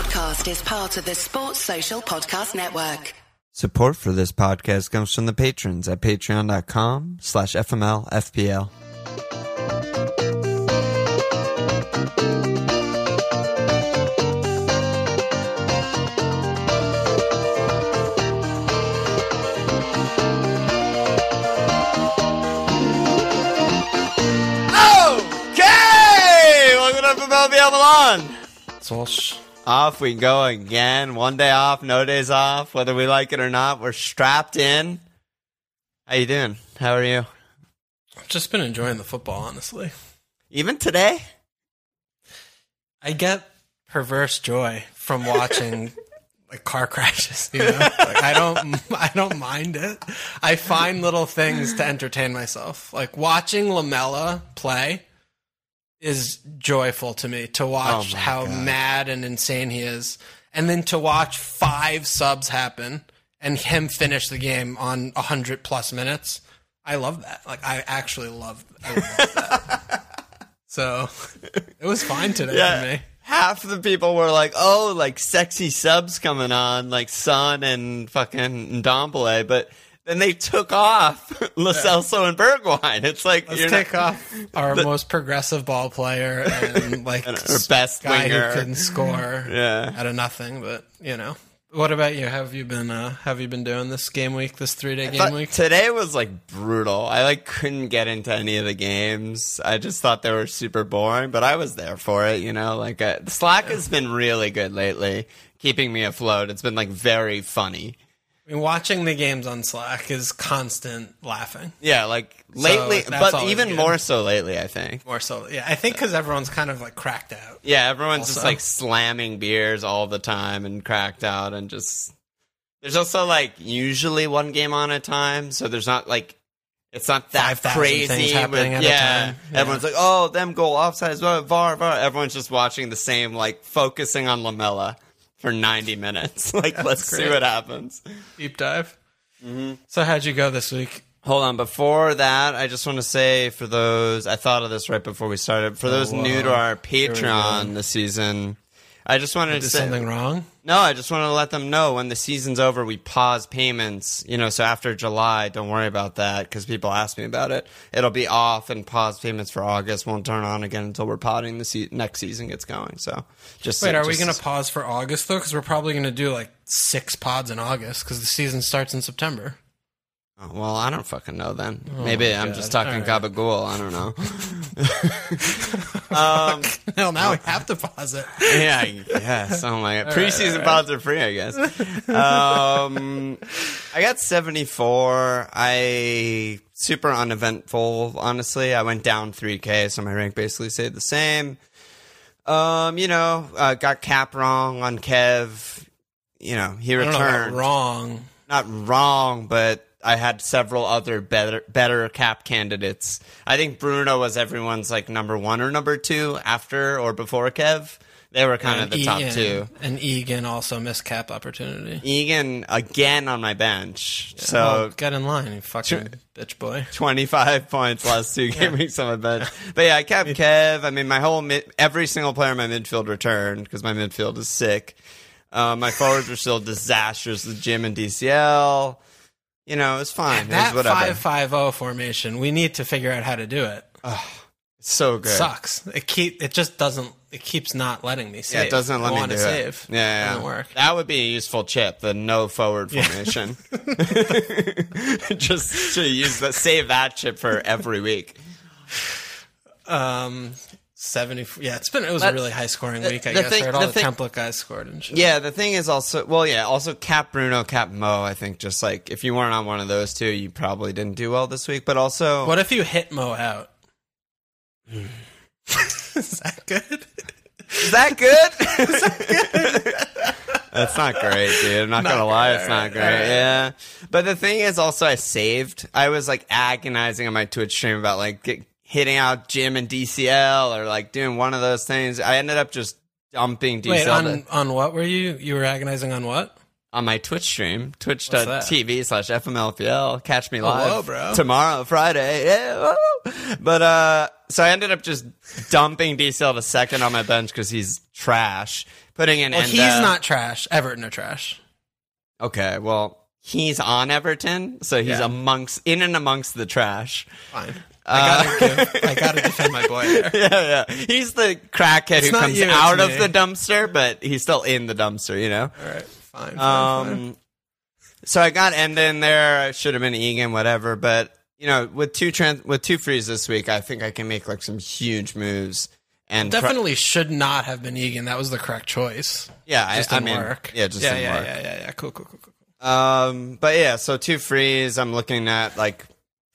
podcast is part of the Sports Social Podcast Network. Support for this podcast comes from the patrons at patreon.com slash FMLFPL. Okay! Welcome to FMLFPL Milan! Solsh. Off we go again. One day off, no days off. Whether we like it or not, we're strapped in. How you doing? How are you? I've just been enjoying the football, honestly. Even today? I get perverse joy from watching like car crashes. You know, like, I don't, I don't mind it. I find little things to entertain myself. Like watching Lamela play is joyful to me. To oh watch Oh how God. mad and insane he is, and then to watch five subs happen and him finish the game on hundred plus minutes. I love that. Like I actually love, I love that. so it was fine today for me. Half the people were like, oh, like sexy subs coming on, like Son and fucking Ndombele, but then they took off Lo Celso and Bergwijn. It's like, Let's take not, off our most progressive ball player and like And our best guy winger. who can score Yeah. out of nothing. But you know, what about you? Have you been uh, have you been doing this game week, this three day game week? today was like brutal. I like couldn't get into any of the games. I just thought they were super boring, but I was there for it. You know, like uh, Slack has been really good lately, keeping me afloat. It's been like very funny. I mean, watching the games on Slack is constant laughing. Yeah, like lately, that's but even good. more so lately. I think. More so, yeah. I think because everyone's kind of like cracked out. Yeah, everyone's just like slamming beers all the time and cracked out and just. There's also like usually one game on a time, so there's not like it's not that 5,000 crazy. happening with- at yeah, time. Yeah. everyone's like, "Oh, them goal offsides, var, var." Everyone's just watching the same, like focusing on Lamela for 90 minutes. like, let's see what happens. Deep dive. Mm-hmm. So how'd you go this week? Hold on. Before that, I just want to say for those, I thought of this right before we started. For those whoa. new to our. Patreon this season, I just wanted to say something wrong? no. I just wanted to let them know when the season's over, we pause payments. You know, so after July, don't worry about that because people ask me about it. It'll be off and pause payments for August won't turn on again until we're potting the se- next season gets going. So just Wait, are we going to pause for August though? Because we're probably going to do like six pods in August because the season starts in September. Oh, well, I don't fucking know then. Maybe I'm God. just talking All right. gabagool. I don't know. um, Hell, now we have to pause it. yeah, guess. Oh my god. Preseason pods are free, I guess. Um, I got 74. I super uneventful, honestly. I went down 3k, so my rank basically stayed the same. Um, you know, uh, got cap wrong on Kev. You know, he I don't know about returned. wrong. Not wrong, but I had several other better better cap candidates. I think Bruno was everyone's like number one or number two after or before Kev. They were kind of And the top two. And Egan also missed cap opportunity. Egan again on my bench. So get in line, you fucking bitch boy. 25 points last two game weeks on my bench. But yeah, I kept Kev. I mean, my whole mid, every single player in my midfield returned because my midfield is sick. Uh, my forwards were still disastrous with Jim and DCL. You know, it's fine. It was That whatever. five five zero formation, we need to figure out how to do it. It's so good. Sucks. It keep it just doesn't. It keeps not letting me save. Yeah, it doesn't let I me wanna do save. it. Yeah, yeah. doesn't work. That would be a useful chip, the no forward formation. Just to use that, save that chip for every week. Um, seventy. Yeah, it's been. It was But a really high scoring week. I guess. thing- right? All the the, thing- template guys scored and shit. Yeah, the thing is also, well, yeah, also Cap Bruno, Cap Mo. I think just like if you weren't on one of those two, you probably didn't do well this week. But also, What if you hit Mo out? Hmm. Is that good? is that good? That's not great, dude. I'm not, gonna lie, it's not great. Yeah, but the thing is, also, I saved. I was like agonizing on my Twitch stream about like hitting out Jim and DCL or like doing one of those things. I ended up just dumping DCL. Wait, to- on on what were you? You were agonizing on what? on my Twitch stream, twitch.tv slash FMLPL. Catch me live whoa, bro. tomorrow, Friday. Yeah. But uh, so I ended up just dumping DCL to second on my bench because he's trash. Putting in Well, he's not trash. Everton are trash. okay. Well, he's on Everton, so he's Yeah. amongst in and amongst the trash. Fine. I gotta give, I gotta defend my boy there. yeah, yeah. He's the crackhead who comes you, out of the dumpster, but he's still in the dumpster. You know. All right, fine. fine, fine. Um, so I got Enda in there. I should have been Egan, whatever. But you know, with two trans- with two frees this week, I think I can make like some huge moves. And pro- Definitely should not have been Egan. That was the correct choice. yeah, I, Just I didn't mean, work. yeah, just yeah, didn't yeah, work. yeah, yeah, yeah. Cool, cool, cool, cool. cool. Um, but yeah, so two frees. I'm looking at like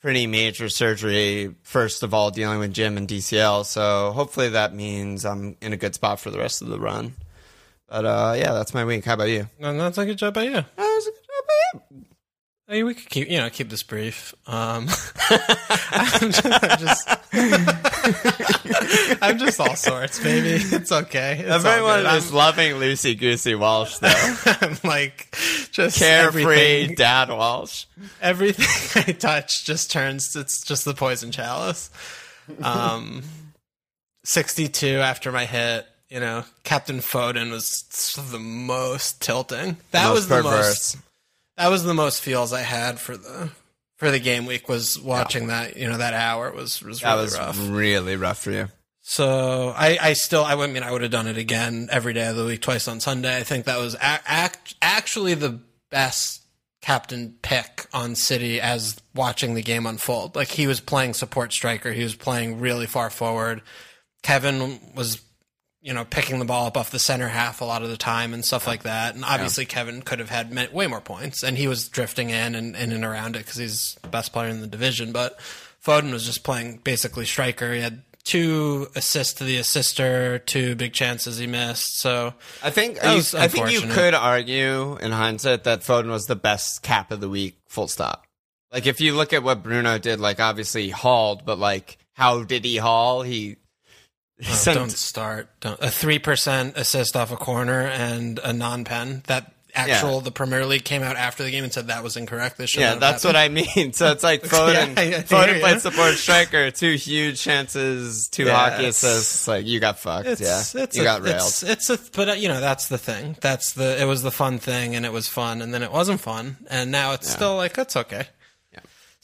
pretty major surgery. First of all, dealing with Jim and DCL. So hopefully that means I'm in a good spot for the rest of the run. But uh, yeah, that's my week. How about you? No, that's a good job by you. That was a good job by you. Hey, we could keep, you know, keep this brief. Um, I'm just, I'm just, I'm just all sorts, baby. It's okay. It's Everyone is loving Lucy Goosey Walsh though. I'm, like just Carefree Dad Walsh. everything I touch just turns. It's just the poison chalice. Um, 62 after my hit. You know, Captain Foden was the most tilting. That Most was the perverse. most. That was the most feels I had for the for the game week was watching that. You know, that hour was was That really was rough. really rough for you. So I, I still, I would I mean, I would have done it again every day of the week, twice on Sunday. I think that was a- act, actually the best captain pick on City as watching the game unfold. Like he was playing support striker, he was playing really far forward. Kevin was, you know, picking the ball up off the center half a lot of the time and stuff like that. And obviously, Kevin could have had way more points, and he was drifting in and in and around it because he's the best player in the division. But Foden was just playing basically striker. He had two assists to the assister, two big chances he missed. So I think you, I think you could argue in hindsight that Foden was the best cap of the week. Full stop. Like if you look at what Bruno did, like obviously he hauled, but like how did he haul? He Oh, don't start. Don't a three percent assist off a corner and a non-pen. That actual the Premier League came out after the game and said that was incorrect. This Yeah, that's what I mean. So it's like Foden. Yeah, Foden played support striker, two huge chances, two Yeah, hockey assists. Like you got fucked. It's, yeah, it's you a, got railed. It's, it's a, but uh, you know that's the thing. That's the. It was the fun thing, and it was fun, and then it wasn't fun, and now it's still like that's okay.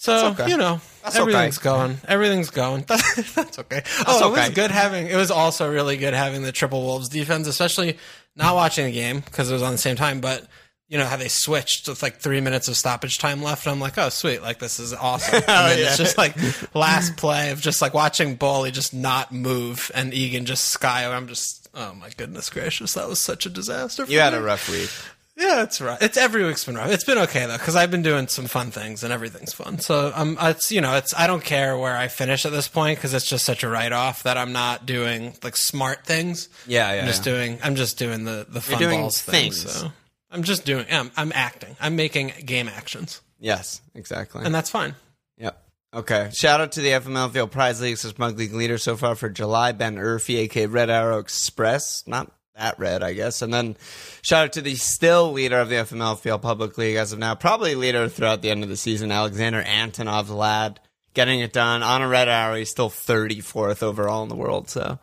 So okay. you know That's everything's okay. going. Everything's going. that's okay. oh, it was good having. It was also really good having the triple wolves defense, especially not watching the game because it was on the same time, but. You know how they switched with like three minutes of stoppage time left. I'm like, oh sweet, like this is awesome. And then yeah. it's just like last play of just like watching Boly just not move and Egan just sky. I'm just, oh my goodness gracious, that was such a disaster. For you had a rough week. Yeah, it's right. It's every week's been rough. It's been okay though because I've been doing some fun things and everything's fun. So um, it's you know, it's I don't care where I finish at this point because it's just such a write off that I'm not doing like smart things. Yeah, yeah. I'm just yeah. doing. I'm just doing the the fun balls things. things. So I'm just doing. I'm, I'm acting. I'm making game actions, Yes, exactly. and that's fine. Yep. Okay. Shout out to the FMLFL Prize League Smug League leader so far for July, Ben Urfi, aka Red Arrow Express. Not that red, I guess. And then shout out to the still leader of the FMLFL Public League as of now, probably leader throughout the end of the season, Alexander Antonov, the lad, getting it done on a Red Arrow. He's still 34th overall in the world, so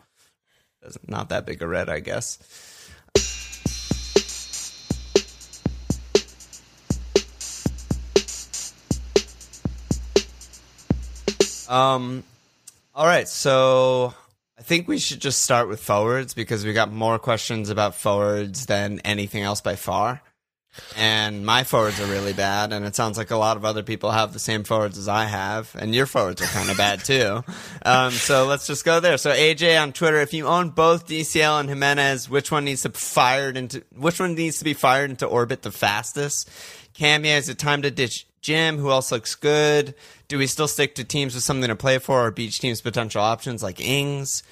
doesn't- that big a red, I guess. Um, all right, so think we should just start with forwards because we got more questions about forwards than anything else by far. And my forwards are really bad, and it sounds like a lot of other people have the same forwards as I have, and your forwards are kind of bad too. Um, so let's just go there. So AJ on Twitter, if you own both DCL and Jimenez, which one needs to fired into which one needs to be fired into orbit the fastest? Cambier, is it time to ditch Jim? Who else looks good? Do we still stick to teams with something to play for, or beach teams potential options like Ings?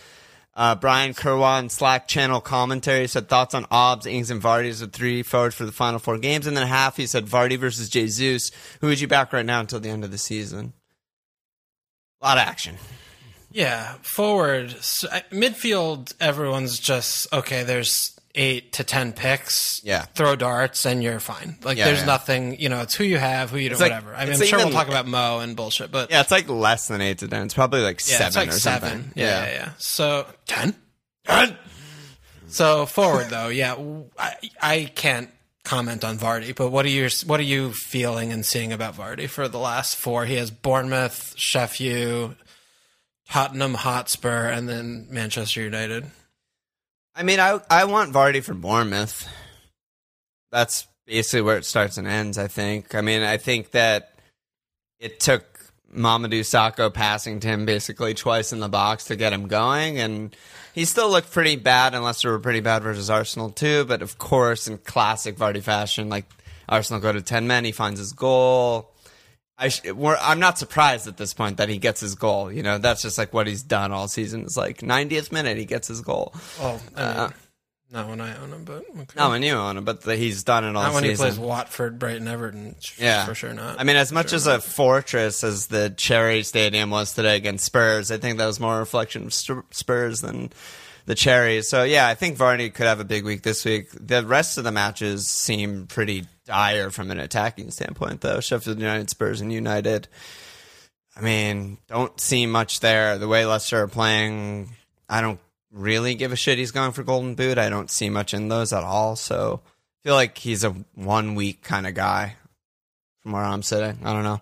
Uh, Brian Kerwan Slack channel commentary said thoughts on Obbs, Ings, and Vardy as the three forwards for the final four games. And then half he said Vardy versus Jesus. Who would you back right now until the end of the season? A lot of action. Yeah, forward, s- uh, midfield. Everyone's just okay. There's eight to ten picks. Yeah. throw darts and you're fine. Like Yeah, there's yeah. nothing. You know, it's who you have, who you don't, like- whatever. I mean, I'm sure we'll talk about Mo and bullshit, but Yeah, it's like less than eight to ten. It's probably like yeah, seven it's like or seven. something. Yeah, yeah, yeah. So ten. Ten. So forward though, yeah, I can't comment on Vardy, but what are you what are you feeling and seeing about Vardy for the last four? He has Bournemouth, Sheffield, Tottenham Hotspur, and then Manchester United. I mean, I I want Vardy for Bournemouth. That's basically where it starts and ends. I think. I mean, I think that it took Mamadou Sakho passing to him basically twice in the box to get him going, and he still looked pretty bad. Unless they were pretty bad versus Arsenal too. But of course, in classic Vardy fashion, like Arsenal go to ten men, he finds his goal. I sh- we're, I'm not surprised at this point that he gets his goal. You know, that's just like what he's done all season. It's like 90th minute, he gets his goal. Oh, I mean, Uh, not when I own him, but okay. Not when you own him, but the, he's done it all season. not when he plays Watford, Brighton, Everton. yeah, for sure not. I mean, as much as a fortress as the Cherry Stadium was today against Spurs, I think that was more a reflection of Spurs than the Cherries. So yeah, I think Vardy could have a big week this week. The rest of the matches seem pretty dire from an attacking standpoint, though. Sheffield United, Spurs, and United. I mean, don't see much there. The way Leicester are playing, I don't really give a shit. He's going for Golden Boot. I don't see much in those at all. So I feel like he's a one week kind of guy from where I'm sitting. I don't know.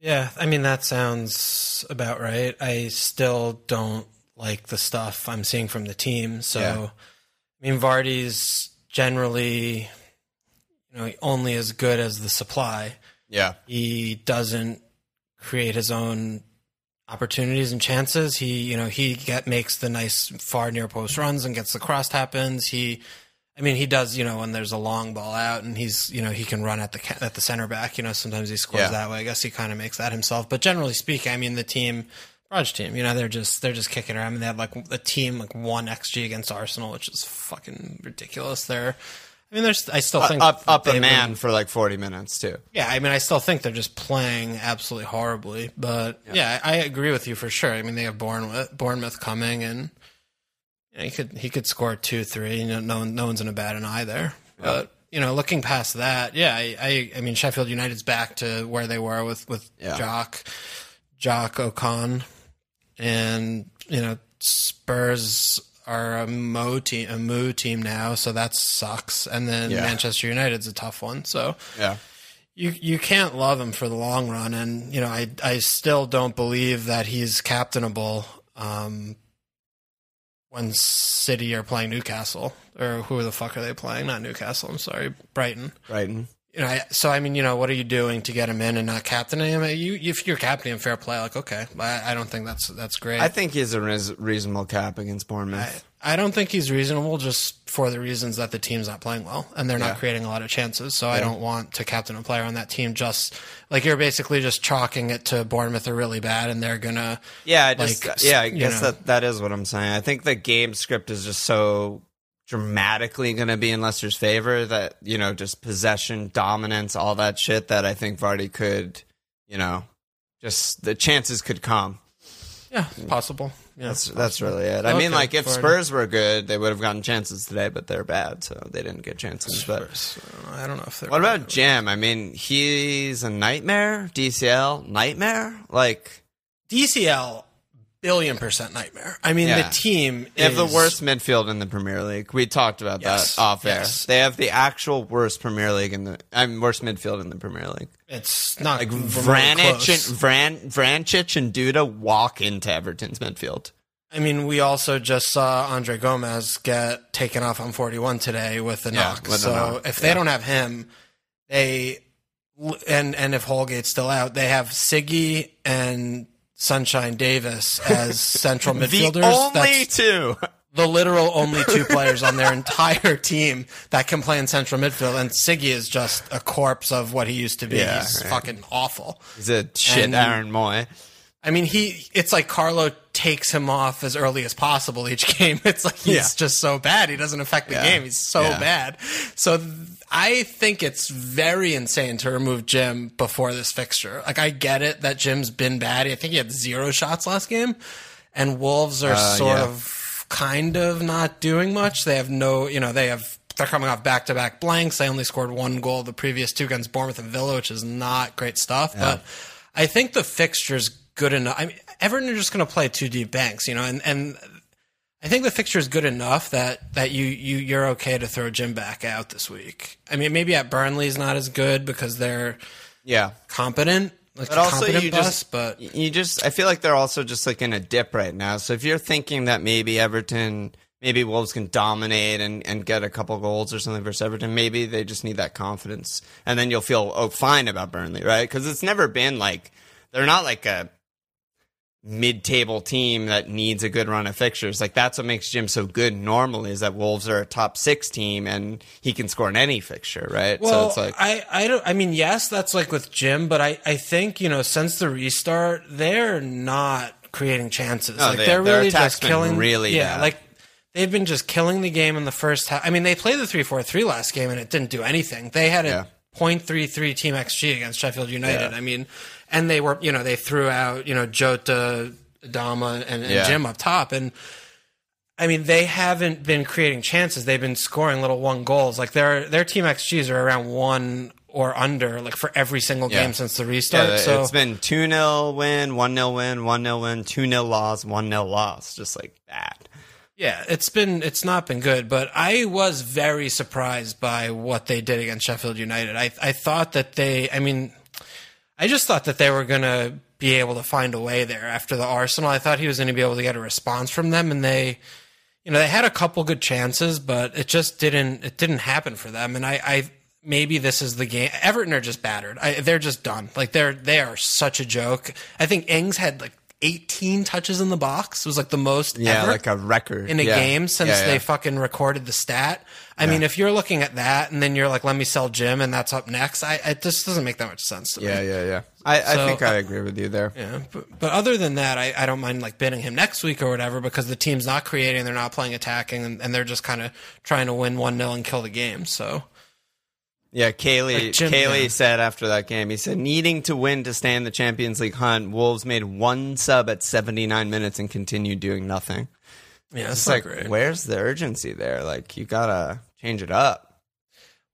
Yeah, I mean that sounds about right. I still don't like the stuff I'm seeing from the team. So, Yeah. I mean, Vardy's generally, you know, only as good as the supply. Yeah. He doesn't create his own opportunities and chances. He, you know, he get makes the nice far near post runs and gets the cross happens. He, I mean, he does, you know, when there's a long ball out and he's, you know, he can run at the at the center back. You know, sometimes he scores Yeah. that way. I guess he kind of makes that himself. But generally speaking, I mean, the team, Raj team, you know, they're just they're just kicking around. I mean, they had like a team like one xG against Arsenal, which is fucking ridiculous. They're, I mean, there's I still think Up up a man been- for like 40 minutes too. yeah, I mean, I still think they're just playing absolutely horribly. But yeah, I, I agree with you for sure. I mean, they have Bournemouth, Bournemouth coming, and you know, he could he could score two, three. You know, no one, no one's in a bad an eye there. But you know, looking past that, yeah, I, I, I mean, Sheffield United's back to where they were with with Yeah. Jock, Jock Ocon, and you know, Spurs are a Mo team, a Moo team now, so that sucks. And then Yeah. Manchester United's a tough one, so Yeah. you you can't love him for the long run, and you know I I still don't believe that he's captainable um, when City are playing Newcastle or who the fuck are they playing? Not Newcastle. I'm sorry, Brighton. Brighton. You know, I, so I mean, you know, what are you doing to get him in and not captaining him? You if you're captaining him, fair play. Like, okay, I, I don't think that's that's great. I think he's a res- reasonable cap against Bournemouth. I don't think he's reasonable just for the reasons that the team's not playing well and they're not creating a lot of chances. So I don't want to captain a player on that team just like you're basically just chalking it to Bournemouth are really bad and they're gonna yeah, I just like, yeah, I guess know. that that is what I'm saying. I think the game script is just so dramatically going to be in Leicester's favor that you know just possession, dominance, all that shit that I think Vardy could, you know, just the chances could come. yeah possible. Yeah, That's that's really it. I mean, like if Vardy. Spurs were good, they would have gotten chances today, but they're bad, so they didn't get chances. But Spurs, I don't know- I don't know if they're. what about Jam? I mean, he's a nightmare. DCL nightmare. Like DCL? Billion percent nightmare. I mean, Yeah. the team they have the worst midfield in the Premier League. We talked about Yes, that off air. yes. They have the actual worst Premier League in the. I mean, worst midfield in the Premier League. It's not Like Vranic and Vran, Vrancic and Duda walk into Everton's midfield. I mean, we also just saw Andre Gomes get taken off on 41 today with a Yeah, knock. with so knock, if they yeah. don't have him, they and and if Holgate's still out, they have Siggy and Sunshine Davis as central midfielders. The only That's two. the literal only two players on their entire team that can play in central midfield. And Siggy is just a corpse of what he used to be. Yeah, He's right. fucking awful. He's a shit And- Aaron Mooy. I mean, he. It's like Carlo takes him off as early as possible each game. It's like he's Yeah. just so bad. He doesn't affect the Yeah. game. He's so bad. So th- I think it's very insane to remove Jim before this fixture. Like I get it that Jim's been bad. I think he had zero shots last game, and Wolves are Uh, sort yeah. of kind of not doing much. They have no, you know, they have they're coming off back to back blanks. They only scored one goal the previous two against Bournemouth and Villa, which is not great stuff. But I think the fixture's good enough. I mean, Everton are just going to play two deep banks, you know, and and I think the fixture is good enough that that you you you're okay to throw Jim back out this week. I mean, maybe at Burnley's not as good because they're Yeah. competent, like But also, you bus, just, but you just, I feel like they're also just like in a dip right now. So if you're thinking that maybe Everton, maybe Wolves can dominate and, and get a couple goals or something versus Everton, maybe they just need that confidence, and then you'll feel oh fine about Burnley, right? Because it's never been like they're not like a mid-table team that needs a good run of fixtures. Like that's what makes Jim so good normally is that Wolves are a top six team and he can score in any fixture, right? Well, so it's like I, I don't. I mean, yes, that's like with Jim, but I, I think you know since the restart, they're not creating chances. No, like they- they're really just killing. really yeah, bad. like they've been just killing the game in the first half. I mean, they played the three four three last game and it didn't do anything. They had a Yeah. .33 team xG against Sheffield United. Yeah. I mean, and they were you know they threw out you know Jota, Dama, and, and Yeah. Jim up top and. I mean, they haven't been creating chances. They've been scoring little one goals. Like their their team XGs are around one or under, like for every single Yeah. game since the restart. Yeah, so it's been 2 0 win, 1 0 win, 1 0 win, 2 0 loss, 1 0 loss. Just like that. yeah, it's been it's not been good. But I was very surprised by what they did against Sheffield United. I I thought that they. I mean, I just thought that they were gonna be able to find a way there after the Arsenal. I thought he was going to be able to get a response from them, and they. You know, they had a couple good chances, but it just didn't. It didn't happen for them, and I, I maybe this is the game. Everton are just battered. I, they're just done. Like they're they are such a joke. I think Ings had like 18 touches in the box. Was like the most Yeah, ever like a record. in a Yeah. game since Yeah, they fucking recorded the stat. I mean, if you're looking at that and then you're like, let me sell Jim and that's up next, I it just doesn't make that much sense to me. Yeah, yeah, yeah. I, I So, think I uh, agree with you there. Yeah, but, but other than that, I, I don't mind like bidding him next week or whatever because the team's not creating, they're not playing attacking, and, and they're just kind of trying to win one 0 and kill the game. So Yeah, Kaylee, Like Kaylee yeah. said after that game, he said, needing to win to stay in the Champions League hunt, Wolves made one sub at 79 minutes and continued doing nothing. yeah, it's It's like, great. where's the urgency there? Like, you gotta change it up.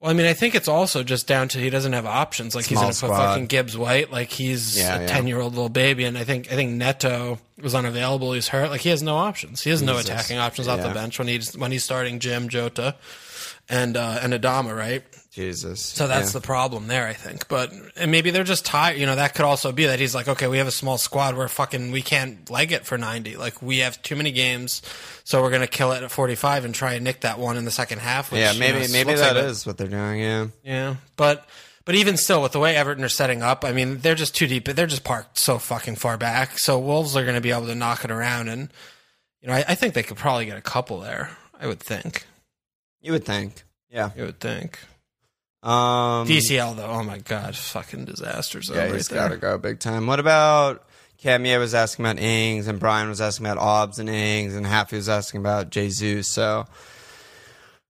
Well, I mean, I think it's also just down to he doesn't have options. Like Small he's gonna put fucking Gibbs White, like he's Yeah, a yeah. ten year old little baby, and I think I think Neto was unavailable. He's hurt. Like he has no options. He has no attacking options off the bench when he's when he's starting Jim Jota and uh, and Adama, right? Jesus. So that's the problem there, I think. But and maybe they're just tired. You know, that could also be that he's like, okay, we have a small squad. We're fucking, we can't leg it for ninety. Like we have too many games, so we're gonna kill it at forty five and try and nick that one in the second half. Which, yeah, you maybe know, maybe that like is what they're doing. Yeah. yeah, but but even still, with the way Everton are setting up, I mean, they're just too deep. They're just parked so fucking far back. So Wolves are going to be able to knock it around, and you know, I, I think they could probably get a couple there. I would think. You would think. Yeah. You would think. Um, DCL though, oh my god, fucking disaster zone yeah, right he's got to go big time. What about Camille was asking about Ings, and Brian was asking about Obbs and Ings, and Happy was asking about Jesus. So,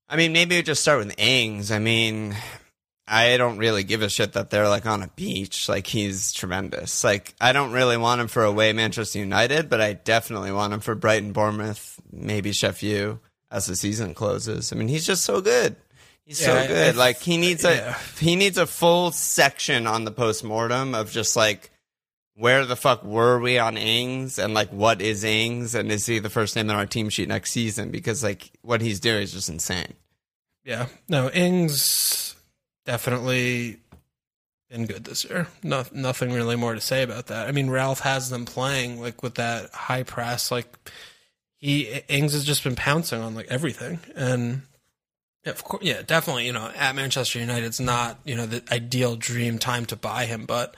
I mean, maybe we just start with Ings. I mean, I don't really give a shit that they're like on a beach. Like he's tremendous. Like I don't really want him for away Manchester United, but I definitely want him for Brighton, Bournemouth, maybe Sheffield as the season closes. I mean, he's just so good. He's Yeah, so good. I- like he needs uh, a yeah. he needs a full section on the postmortem of just like where the fuck were we on Ings and like what is Ings and is he the first name on our team sheet next season because like what he's doing is just insane. Yeah, no, Ings definitely been good this year. No, nothing really more to say about that. I mean, Ralph has them playing like with that high press. Like he Ings has just been pouncing on like everything, and of course, yeah, definitely. You know, at Manchester United, it's not you know the ideal dream time to buy him, but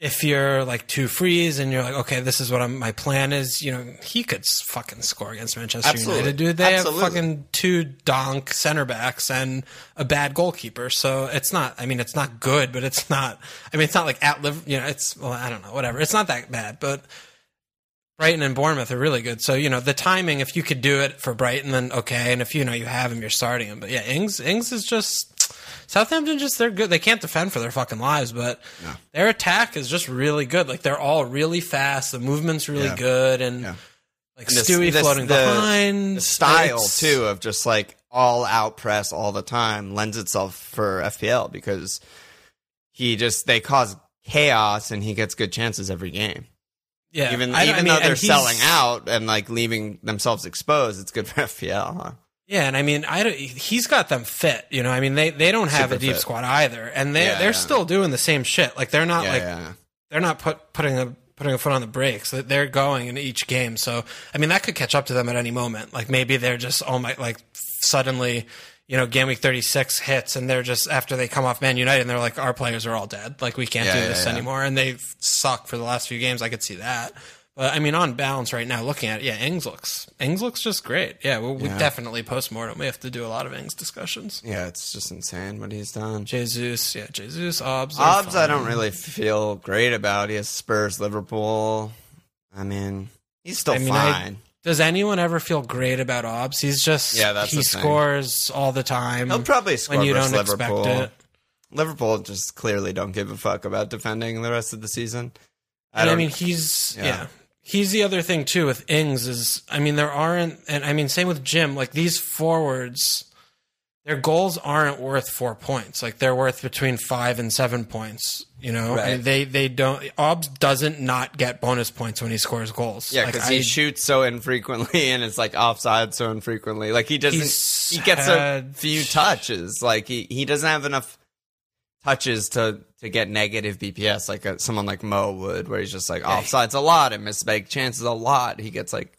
if you're like two freeze and you're like, okay, this is what I'm, my plan is, you know, he could fucking score against Manchester Absolutely. United, dude. They Absolutely. have fucking two donk center backs and a bad goalkeeper. So it's not, I mean, it's not good, but it's not, I mean, it's not like at live, you know, it's, well, I don't know, whatever. It's not that bad, but Brighton and Bournemouth are really good. So, you know, the timing, if you could do it for Brighton, then okay. And if you know you have him, you're starting him. But yeah, Ings, Ings is just, Southampton just, they're good. They can't defend for their fucking lives, but their attack is just really good. Like they're all really fast. The movement's really Yeah. good. And Yeah. like And the- Stewie the- floating the- behind. The style It's- too of just like all out press all the time lends itself for FPL because he just they cause chaos and he gets good chances every game. Yeah, even I- I even mean, though they're selling out and like leaving themselves exposed, it's good for FPL. Huh? Yeah, and I mean, I don't, he's got them fit. You know, I mean, they they don't have Super a deep fit. squad either, and they Yeah, they're yeah. still doing the same shit. Like they're not Yeah, like they're not put putting a putting a foot on the brakes. They're going in each game. So I mean, that could catch up to them at any moment. Like maybe they're just oh my like suddenly. You know, game week thirty six hits, and they're just after they come off Man United, and they're like, "Our players are all dead. Like we can't Yeah, do this yeah. anymore." And they've sucked for the last few games. I could see that, but I mean, on balance, right now, looking at it, yeah, Ings looks Ings looks just great. Yeah, we, we definitely post mortem. We have to do a lot of Ings discussions. Yeah, it's just insane what he's done. Jesus, yeah, Jesus, Obs. are Obbs, I don't really feel great about. He has Spurs, Liverpool. I mean, he's still I mean, I- fine. Does anyone ever feel great about Obs? He's just Yeah, that's he the thing. scores all the time. He'll probably score when you don't Liverpool. expect it. Liverpool just clearly don't give a fuck about defending the rest of the season. I, And I mean, he's Yeah. yeah. He's the other thing too with Ings is I mean there aren't and I mean same with Jim like these forwards their goals aren't worth 4 points like they're worth between 5 and 7 points you know Right. and they they don't Obs doesn't not get bonus points when he scores goals yeah, because I- he shoots so infrequently and it's like offside so infrequently. Like he doesn't, he gets a few touches. Like he, he doesn't have enough touches to to get negative BPS like a, someone like Mo would, where he's just like offsides a lot and misbake chances a lot. He gets like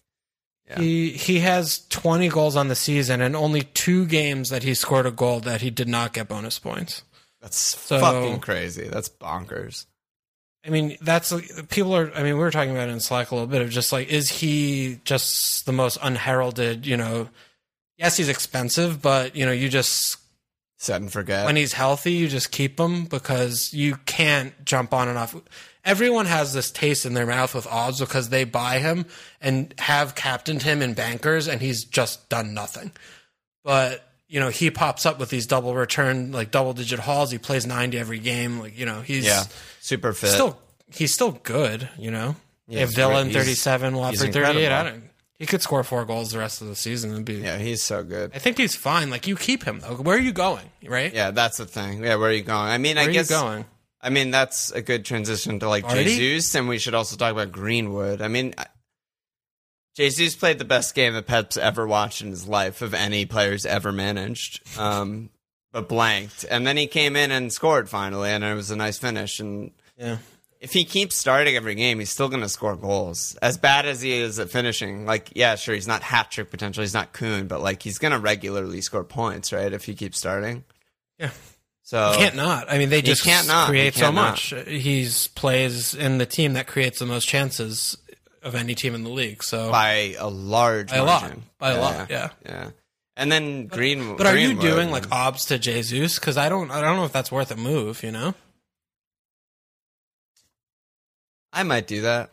He he has 20 goals on the season and only two games that he scored a goal that he did not get bonus points. that's So- fucking crazy. That's bonkers. I mean, that's people are. I mean, we were talking about it in Slack a little bit of just like, is he just the most unheralded? You know, yes, he's expensive, but you know, you just Set and forget. when he's healthy, you just keep him because you can't jump on and off. Everyone has this taste in their mouth with odds because they buy him and have captained him in bankers, and he's just done nothing. But you know, he pops up with these double return, like double digit hauls. He plays ninety every game. Like you know, he's yeah, super fit. still he's still good, you know. Yeah, if Dylan Villa great. in He's- 37, he's Watford 38, I don't he could score four goals the rest of the season. It'd be yeah, he's so good. I think he's fine. Like you keep him though. Where are you going? Right? Yeah, that's the thing. Yeah, where are you going? I mean, Where I are guess you going? I mean, that's a good transition to like Already? Jesus, and we should also talk about Greenwood. I mean, Jesus played the best game that Pep's ever watched in his life of any players ever managed, um, but blanked. And then he came in and scored finally, and it was a nice finish. And Yeah. if he keeps starting every game, he's still going to score goals. As bad as he is at finishing, like, yeah, sure, he's not hat trick potential, he's not Kun, but like, he's going to regularly score points, right? If he keeps starting. Yeah. So He can't not. I mean, they just can't not. Create so can't not. much. He's plays in the team that creates the most chances of any team in the league. So by a large By a lot. margin. By a lot, yeah. yeah. And then Green. But are you doing like obs to Jesus? Because I don't, I don't know if that's worth a move. You know? I might do that,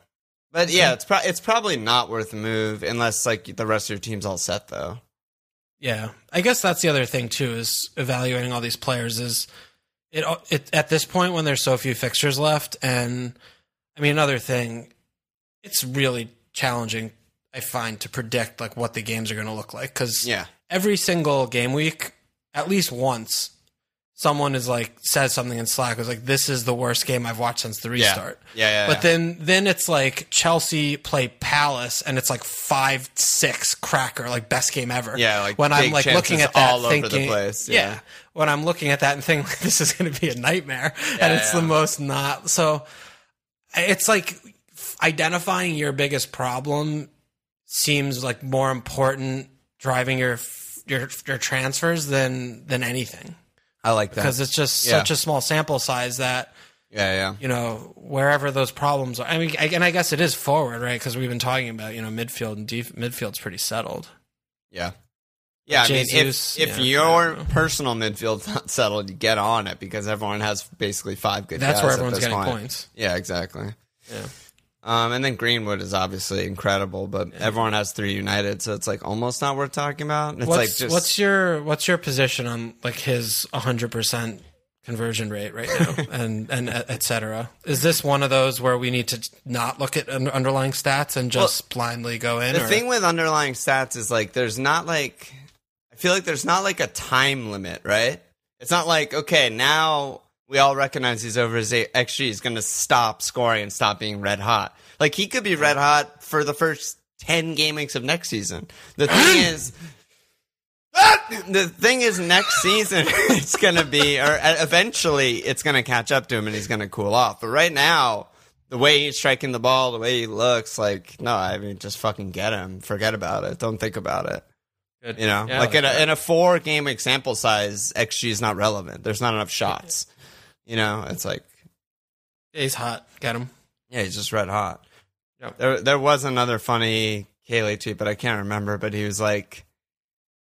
but yeah, it's pro- it's probably not worth a move unless like the rest of your team's all set though. Yeah, I guess that's the other thing too is evaluating all these players. Is it, it at this point when there's so few fixtures left, and I mean another thing, it's really challenging. I find to predict like what the games are going to look like because Yeah, every single game week, at least once, someone is like says something in Slack was like, "This is the worst game I've watched since the restart." yeah, yeah. But yeah. then then it's like Chelsea play Palace and it's like five six cracker like best game ever. Yeah, like when I'm like looking at that all over the thinking, place, Yeah. yeah. when I'm looking at that and thinking like, this is going to be a nightmare, and it's yeah. the most not so. It's like identifying your biggest problem seems like more important driving your your your transfers than than anything I like that because it's just Yeah. such a small sample size that yeah, yeah. you know, wherever those problems are. I mean, I, and I guess it is forward, right? Because we've been talking about, you know, midfield and def- midfield's pretty settled. Yeah. Yeah, I mean, if if yeah, your personal midfield's not settled, you get on it because everyone has basically five good. That's where everyone's getting point. points. Yeah, exactly. Yeah. Um, and then Greenwood is obviously incredible, but everyone has three United, so it's like almost not worth talking about. It's What's like just what's your what's your position on like his hundred percent conversion rate right now, and and et. Is this one of those where we need to not look at un- underlying stats and just blindly go in? The or- thing with underlying stats is like there's not like I feel like there's not like a time limit, right? It's not like okay, now we all recognize he's over his XG is going to stop scoring and stop being red hot. Like he could be red hot for the first 10 game weeks of next season. The thing is the thing is next season it's going to be or uh, eventually it's going to catch up to him and he's going to cool off. But right now the way he's striking the ball, the way he looks, like no, I mean, just fucking get him. Forget about it. Don't think about it. Good. You know, Yeah, like in a, in a four game example size, XG is not relevant. There's not enough shots. You know, it's like he's hot. Get him. yeah, he's just red hot. Yep. There there was another funny Kaylee tweet, but I can't remember. But he was like,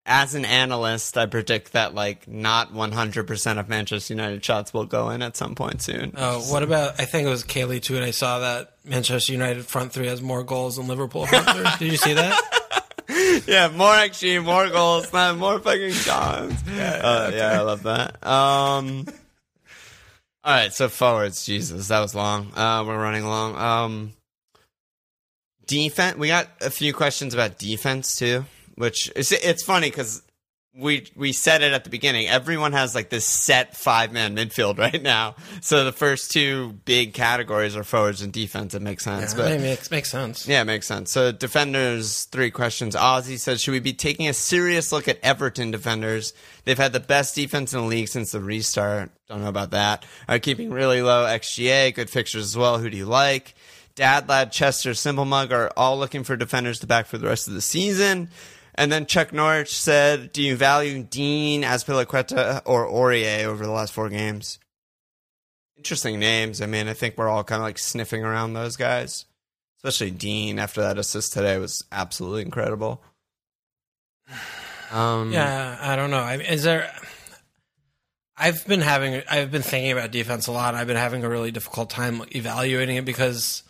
as an analyst, I predict that like not 100 percent of Manchester United shots will go in at some point soon. Oh, what about? I think it was Kaylee too, and I saw that Manchester United front three has more goals than Liverpool front three. Did you see that? yeah, more XG, more goals, more fucking shots. Uh, yeah, I love that. Um, all right, so forwards, Jesus, that was long. Uh, we're running long. Um, defense, we got a few questions about defense too, which it's, it's funny because we we said it at the beginning. Everyone has like this set five man midfield right now. So the first two big categories are forwards and defense. It makes sense, Yeah, but it makes makes sense. yeah, it makes sense. So defenders, three questions. Ozzy says, should we be taking a serious look at Everton defenders? They've had the best defense in the league since the restart. Don't know about that. Are keeping really low XGA, good fixtures as well. Who do you like? Dad, Lad, Chester, Simple Mug are all looking for defenders to back for the rest of the season. And then Chuck Norwich said, do you value Digne, Azpilicueta, or Aurier over the last four games? Interesting names. I mean, I think we're all kind of like sniffing around those guys especially Digne after that assist today was absolutely incredible. Um, Yeah, I don't know. I, is there? I've been having, I've been thinking about defense a lot. I've been having a really difficult time evaluating it because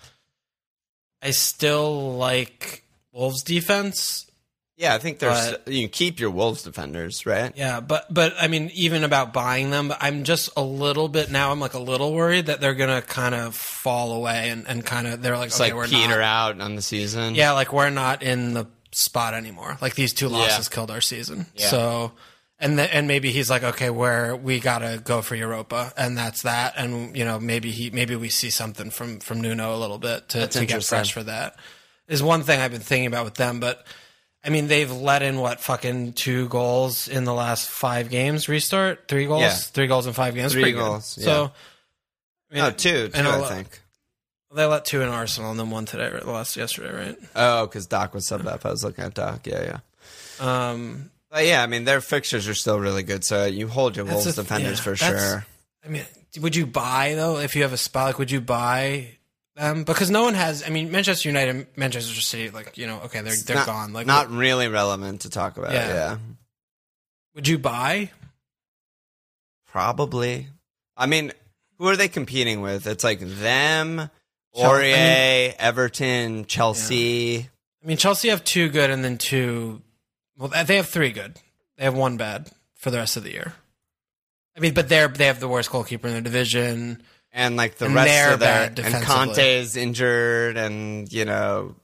I still like Wolves defense. Yeah, I think there's But- you keep your Wolves defenders, right? Yeah, but but I mean, even about buying them, I'm just a little bit now. I'm like a little worried that they're gonna kind of fall away and, and kind of they're like, It's okay, like we're peter not, out on the season. yeah, like we're not in the spot anymore. Like these two losses Yeah. killed our season. Yeah. So, and the, and maybe he's like, okay, where we gotta go for Europa, and that's that. And you know, maybe he maybe we see something from from Nuno a little bit to, That's to get fresh for that. Is one thing I've been thinking about with them, but. I mean, they've let in what fucking two goals in the last five games. Restart three goals, Yeah. three goals in five games. Three Pretty good. goals, So, I mean, No, two, two, and I think. they let two in Arsenal and then one today? Last yesterday, right? Oh, because Doc was subbed up. I was looking at Doc. Yeah, yeah. Um, But yeah, I mean, their fixtures are still really good. So you hold your That's Wolves a- defenders yeah, for that's- sure. I mean, would you buy though if you have a spot? Like, would you buy them? Because no one has. I mean, Manchester United, Manchester City, like you know, okay, they're they're not, gone. Like, not really relevant to talk about. Yeah. yeah. would you buy? Probably. I mean, who are they competing with? It's like them, Chel- I Aurier, Everton, Chelsea. I mean, Chelsea have two good and then two. Well, they have three good. They have one bad for the rest of the year. I mean, but they're they have the worst goalkeeper in their division. And like the And rest of their and. Kanté is injured, and you know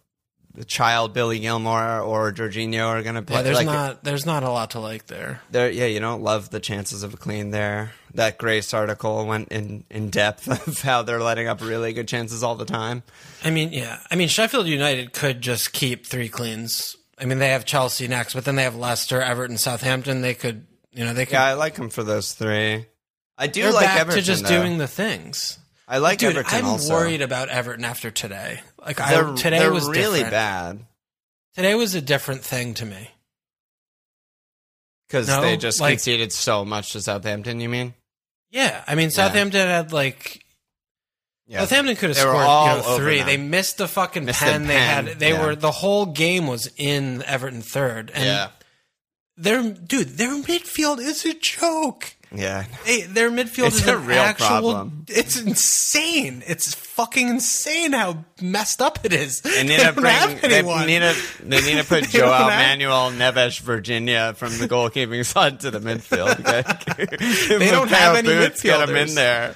the child Billy Gilmour or Jorginho are going to play. Yeah, there's like, not there's not a lot to like there. there. Yeah, you don't love the chances of a clean there. That Grace article went in in depth of how they're letting up really good chances all the time. I mean, yeah. I mean, Sheffield United could just keep three cleans. I mean, they have Chelsea next, but then they have Leicester, Everton, Southampton. They could, you know, they could. Yeah, I like them for those three. I do they're like back Everton to just though. doing the things. I like Dude, Everton I'm also. worried about Everton after today. Like, They're, I today was really different. bad Today was a different thing to me. because No, they just like- conceded so much to Southampton. You mean? Yeah, I mean, Southampton had like Yeah, Southampton could have scored all you know, three. They missed the fucking Missed the pen. They pen, had. They yeah. were the whole game was in Everton third. And yeah. their dude, their midfield is a joke. Yeah. They, their midfield It's is a real actual. problem. It's insane. It's fucking insane how messed up it is. They need They bring. They need to. They need to put Joao Manuel Neves Virginia from the goalkeeping side to the midfield. Okay? They don't have any Boots, Get midfielders. in there.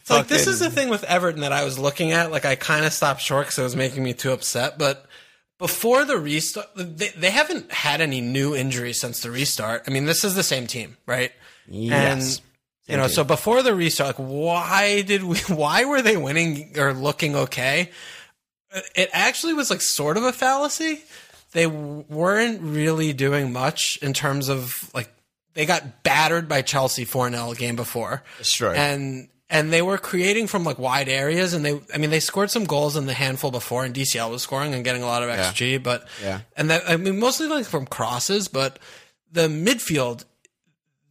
It's like this is the thing with Everton that I was looking at. Like I kind of stopped short because it was making me too upset. But before the restart, they, they haven't had any new injuries since the restart. I mean, this is the same team, right? Yes. And you know, so before the restart, like why did we? Why were they winning or looking okay? Uh, it actually was like sort of a fallacy. They weren't really doing much in terms of like they got battered by Chelsea 4 0 game before. Destroyed. And and they were creating from like wide areas and they I mean they scored some goals in the handful before and DCL was scoring and getting a lot of XG, but Yeah. and that I mean mostly like from crosses, but the midfield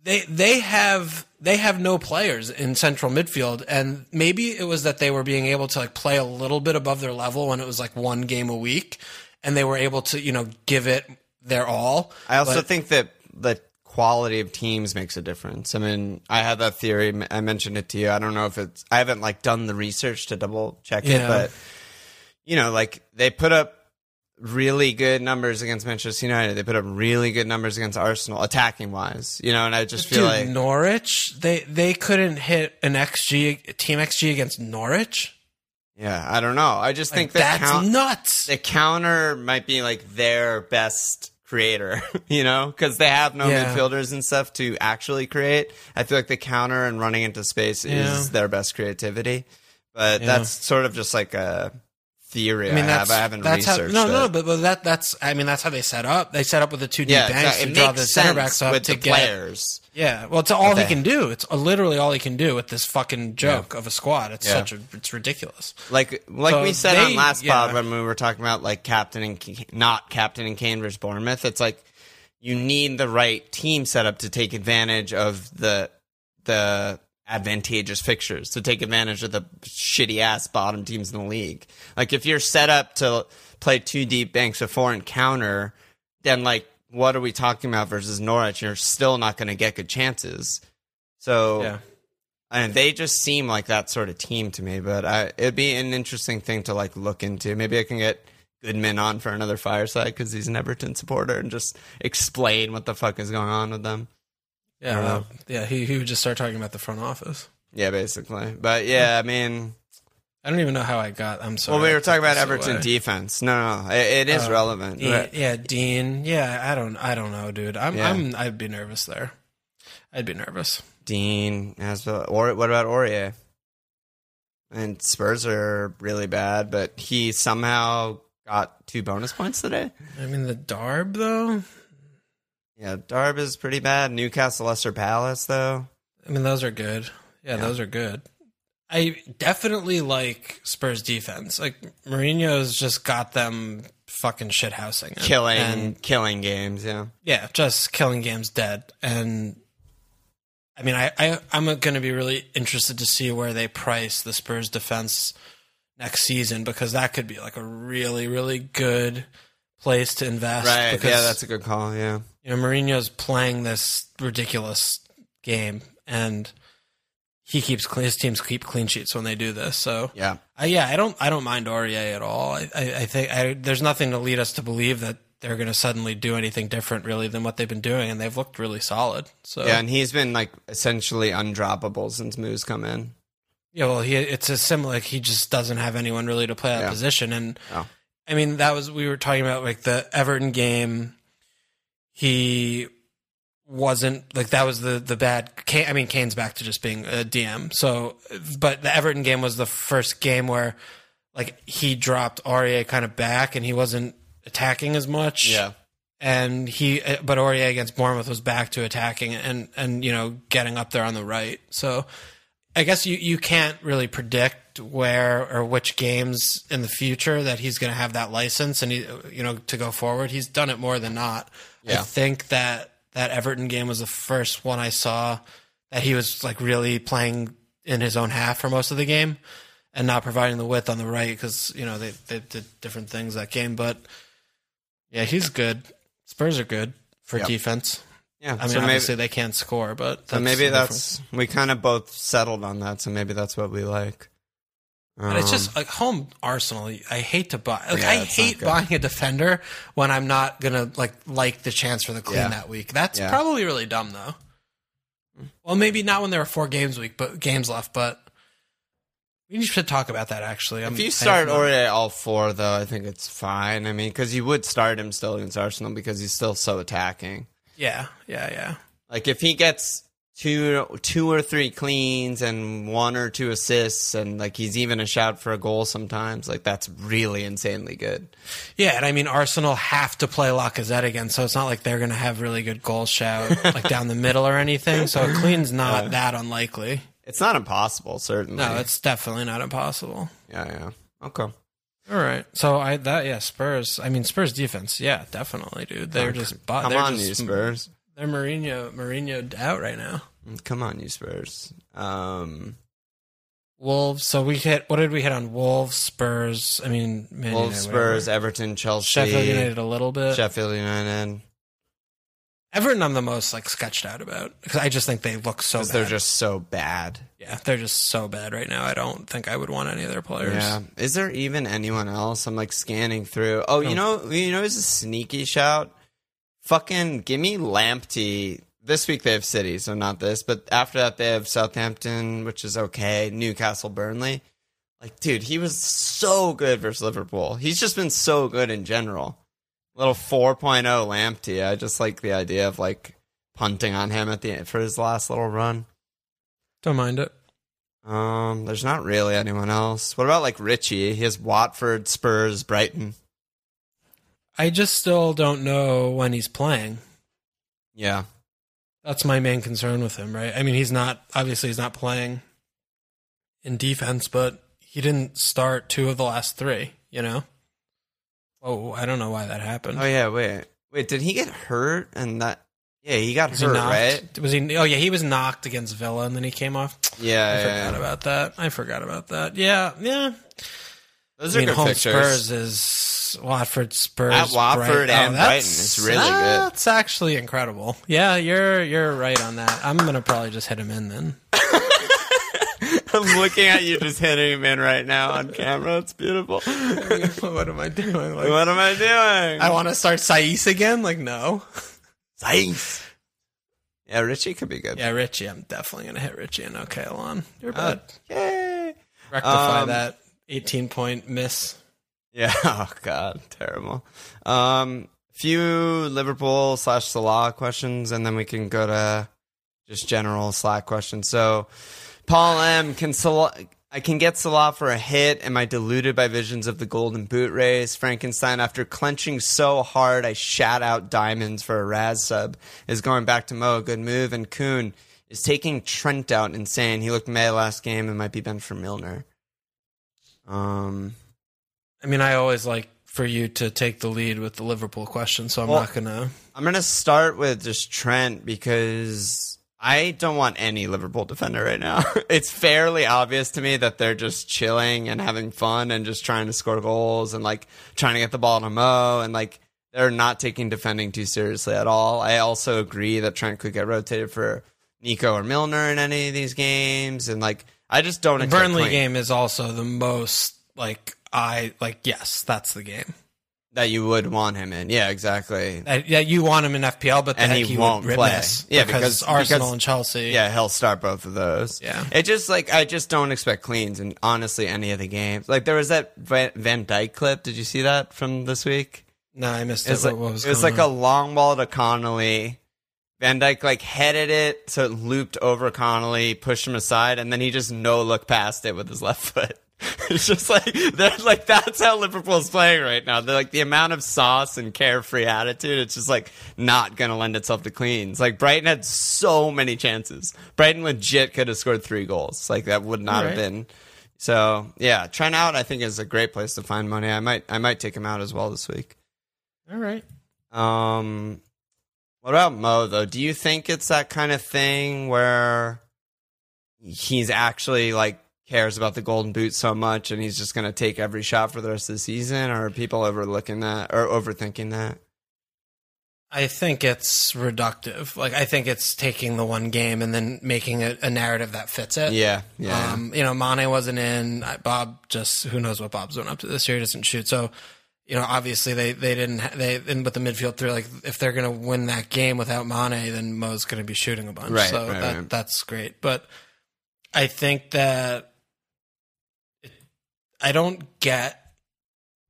they they have they have no players in central midfield and maybe it was that they were being able to like play a little bit above their level when it was like one game a week and they were able to you know give it their all I also But- think that the quality of teams makes a difference. I mean, I had that theory. I mentioned it to you. I don't know if it's. I haven't like done the research to double check it, Yeah. but you know, like they put up really good numbers against Manchester United. They put up really good numbers against Arsenal, attacking wise. You know, and I just feel Dude, like Norwich they they couldn't hit an xg team xg against Norwich yeah, I don't know. I just think that that's count, nuts the counter might be like their best creator, you know, because they have no Yeah. midfielders and stuff to actually create. I feel like the counter and running into space Yeah. is their best creativity. But Yeah. that's sort of just like a theory I, mean, have. that's, I haven't that's how, no, it. no, but, but that that's I mean that's how they set up. They set up with the two deep yeah, banks to draw the center backs up with to the get. players. Yeah, well, it's all he can do. It's literally all he can do with this fucking joke of a squad. It's Yeah. such a it's ridiculous. Like like So we said they- on last yeah. pod when we were talking about like captain and not captain and Kane versus Bournemouth, it's like you need the right team setup to take advantage of the the advantageous fixtures to take advantage of the shitty ass bottom teams in the league. Like if you're set up to play two deep banks of four and counter, then like what are we talking about versus Norwich? You're still not going to get good chances. So Yeah. and they just seem like that sort of team to me. But I, it'd be an interesting thing to like look into. Maybe I can get Goodman on for another fireside because he's an Everton supporter and just explain what the fuck is going on with them. Yeah, Uh, yeah. He he would just start talking about the front office. Yeah, basically. But yeah, I mean, I don't even know how I got. I'm sorry. well, we were talking about Everton away. defense. No, no, it, it is Uh, relevant. Yeah, Digne. Yeah, I don't. I don't know, dude. I'm. Yeah. I'm. I'd be nervous there. I'd be nervous. Digne as well. Or what about Aurier? And Spurs are really bad, but he somehow got two bonus points today. I mean, the Darb though. Yeah, Darb is pretty bad. Newcastle, Leicester Palace, though. I mean, those are good. Yeah, Yeah. those are good. I definitely like Spurs defense. Like Mourinho's just got them fucking shit housing, Killing, And, killing games. Yeah, yeah, just killing games dead. And I mean, I, I I'm going to be really interested to see where they price the Spurs defense next season because that could be like a really really good place to invest. right. Because, yeah, that's a good call. Yeah, you know Mourinho's playing this ridiculous game and. He keeps clean, his teams keep clean sheets when they do this. So yeah. uh, yeah, I don't I don't mind Aurier at all. I, I, I think I, there's nothing to lead us to believe that they're going to suddenly do anything different really than what they've been doing, and they've looked really solid. So Yeah, and he's been like essentially undroppable since Moose come in. yeah, well, he it's a similar. Like, he just doesn't have anyone really to play that Yeah. position, and Oh. I mean that was we were talking about like the Everton game. He wasn't like that was the the bad. Kane, I mean, Kane's back to just being a DM. So, but the Everton game was the first game where like he dropped Aurier kind of back, and he wasn't attacking as much. Yeah. And he but Aurier against Bournemouth was back to attacking and and you know getting up there on the right. So I guess you you can't really predict where or which games in the future that he's going to have that license and he you know to go forward. He's done it more than not. I think that that Everton game was the first one I saw that he was like really playing in his own half for most of the game and not providing the width on the right because you know they they did different things that game. But yeah, he's good. Spurs are good for Yep. defense. Yeah, I mean, so maybe obviously they can't score, but so maybe that's we kind of both settled on that. So maybe that's what we like. But it's Um, just like home Arsenal. I hate to buy. Like Yeah, I hate buying a defender when I'm not gonna like like the chance for the clean Yeah. that week. That's Yeah. probably really dumb though. Well, maybe not when there are four games week, but games left. But we should talk about that actually. I'm, If you start not- Aurier all four, though, I think it's fine. I mean, because you would start him still against Arsenal because he's still so attacking. yeah, yeah, yeah. Like if he gets two, two or three cleans and one or two assists, and like he's even a shout for a goal sometimes, like that's really insanely good. Yeah, and I mean Arsenal have to play Lacazette again, so it's not like they're going to have really good goal shout like down the middle or anything. So a clean's not that unlikely. It's not impossible, certainly. No, it's definitely not impossible. yeah, yeah. Okay. All right, so I that yeah Spurs. I mean Spurs defense, yeah, definitely, dude. They're oh, just but Come they're on, just, you Spurs. They're Mourinho Mourinho out right now. Come on, you Spurs. Um, Wolves. So we hit. What did we hit on Wolves? Spurs. I mean, Man Wolves, United, Spurs. Everton, Chelsea, Sheffield United a little bit. Sheffield United. Everton, I'm the most like sketched out about because I just think they look so bad. They're just so bad. yeah, they're just so bad right now. I don't think I would want any of their players. Yeah. Is there even anyone else? I'm like scanning through. Oh, you know, you know, it's a sneaky shout. Fucking give me Lamptey. This week they have City, so not this. But after that they have Southampton, which is okay. Newcastle, Burnley. Like, dude, he was so good versus Liverpool. He's just been so good in general. Little 4.0 Lamptey. I just like the idea of like punting on him at the for his last little run. Don't mind it. Um, there's not really anyone else. What about like Ritchie? He has Watford, Spurs, Brighton. I just still don't know when he's playing. Yeah. That's my main concern with him, right? I mean, he's not obviously he's not playing in defense, but he didn't start two of the last three. You know. Oh, I don't know why that happened. Oh yeah, wait. Wait, did he get hurt and that Yeah, he got Was hurt, knocked? right? Was he? Oh yeah, he was knocked against Villa, and then he came off. Yeah, I yeah, forgot yeah. about that. I forgot about that. Yeah, yeah. Those I are mean, good home pictures. Spurs is Watford, Spurs, At Watford Brighton. and that's- Brighton, it's really good. That's actually incredible. Yeah, you're you're right on that. I'm gonna probably just hit him in then. I'm looking at you just hitting him in right now on camera. It's beautiful. what am I doing? Like, what am I doing? I want to start Saïss again. Like, no. Science. Yeah, Ritchie could be good. Yeah, Ritchie. I'm definitely gonna hit Ritchie and okay, Alon. You're Uh, bad. Yay. Rectify um, that 18 point miss. Yeah. Oh God, terrible. Um, few Liverpool slash Salah questions, and then we can go to just general Slack questions. So, Paul M, can Salah? I can get Salah for a hit. Am I deluded by visions of the golden boot race? Frankenstein, after clenching so hard, I shat out diamonds for a Raz sub. Is going back to Mo a good move? And Kuhn is taking Trent out and saying he looked mad last game and might be bent for Milner. Um. I mean, I always like for you to take the lead with the Liverpool question, so I'm Well- not gonna. I'm gonna start with just Trent because I don't want any Liverpool defender right now. it's fairly obvious to me that they're just chilling and having fun and just trying to score goals and like trying to get the ball to Mo and like they're not taking defending too seriously at all. I also agree that Trent could get rotated for Nico or Milner in any of these games and like I just don't The Burnley game is also the most like I like. Yes, that's the game. that you would want him in. Yeah, exactly. Uh, yeah, you want him in FPL, but the And he he won't play. Yeah, because, because- Arsenal because- and Chelsea. Yeah, he'll start both of those. Yeah. It just like I just don't expect cleans in honestly any of the games. Like there was that Van Dijk clip. Did you see that from this week? no, I missed It was it. like what was it was like a long ball to Connolly. Van Dijk like headed it so it looped over Connolly, pushed him aside, and then he just no look past it with his left foot. It's just like they're like that's how Liverpool's playing right now. They're like the amount of sauce and carefree attitude. It's just like not gonna lend itself to cleans. Like Brighton had so many chances. Brighton legit could have scored three goals. Like that would not have been. So yeah, Trent out I think is a great place to find money. I might I might take him out as well this week. All right. Um, what about Mo though? Do you think it's that kind of thing where he's actually like cares about the golden boot so much and he's just going to take every shot for the rest of the season, or are people overlooking that or overthinking that? I think it's reductive. Like I think it's taking the one game and then making a, a narrative that fits it. Yeah, yeah. Um, you know, Mane wasn't in. Bob just who knows what Bob's doing up to this year. He doesn't shoot. So, you know, obviously they they didn't they and with the midfield three. Like if they're gonna win that game without Mane, then Mo's gonna be shooting a bunch. Right, so right, that right. that's great. But I think that it, I don't get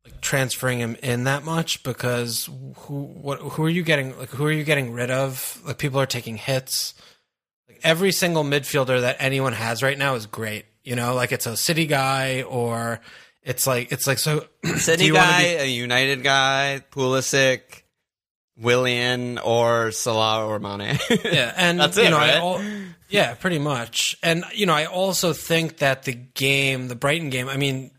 like transferring him in that much because who what who are you getting like who are you getting rid of? Like people are taking hits. Like every single midfielder that anyone has right now is great. You know, like it's a city guy or it's like it's like so do you wanna guy, be- a United guy, Pulisic, Willian, or Salah or Mane. Yeah, and That's you it, know, right? al- yeah, pretty much. And you know, I also think that the game, the Brighton game, I mean,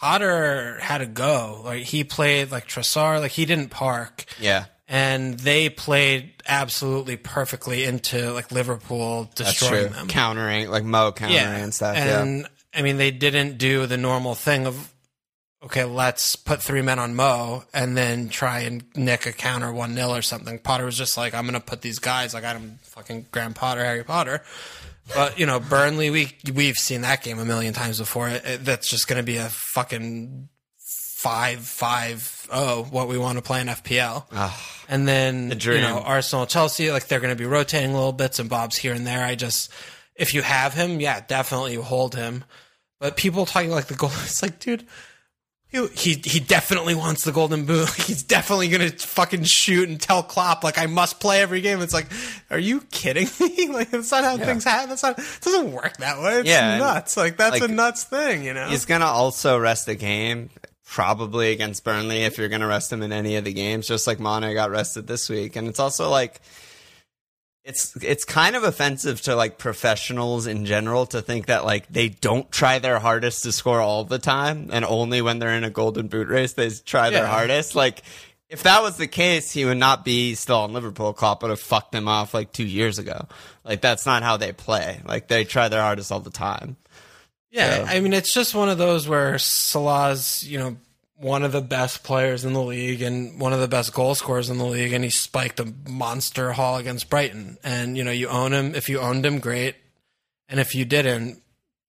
Potter had to go. Like he played like Trossard, like he didn't park, yeah, and they played absolutely perfectly into like Liverpool that's destroying true. them. Countering, like Mo countering and stuff. yeah. I mean, they didn't do the normal thing of, okay, let's put three men on Mo and then try and nick a counter 1 0 or something. Potter was just like, I'm going to put these guys, like, I'm fucking Graham Potter, Harry Potter. But, you know, Burnley, we, we've seen that game a million times before. It, it- that's just going to be a fucking 5 5 0, what we want to play in FPL. Ah. And then, you know, Arsenal, Chelsea, like they're going to be rotating little bits and bobs here and there. I just, if you have him, yeah, definitely you hold him. But people talking like the goal, it's like, dude, he he, he definitely wants the golden boot. He's definitely gonna fucking shoot and tell Klopp like I must play every game. It's like, are you kidding me? like that's not how things happen. That's not. It doesn't work that way. It's Yeah, nuts. Like that's a nuts thing. You know. He's gonna also rest the game, probably against Burnley if you're gonna rest him in any of the games, just like Mane got rested this week. And it's also like it's it's kind of offensive to like professionals in general to think that like they don't try their hardest to score all the time and only when they're in a golden boot race they try their hardest. Like if that was the case, he would not be still on Liverpool. Klopp would have fucked him off like two years ago. Like that's not how they play. Like they try their hardest all the time. Yeah, So- I mean, it's just one of those where Salah's, you know, one of the best players in the league and one of the best goal scorers in the league, and he spiked a monster haul against Brighton. And you know, you own him. If you owned him, great. And if you didn't,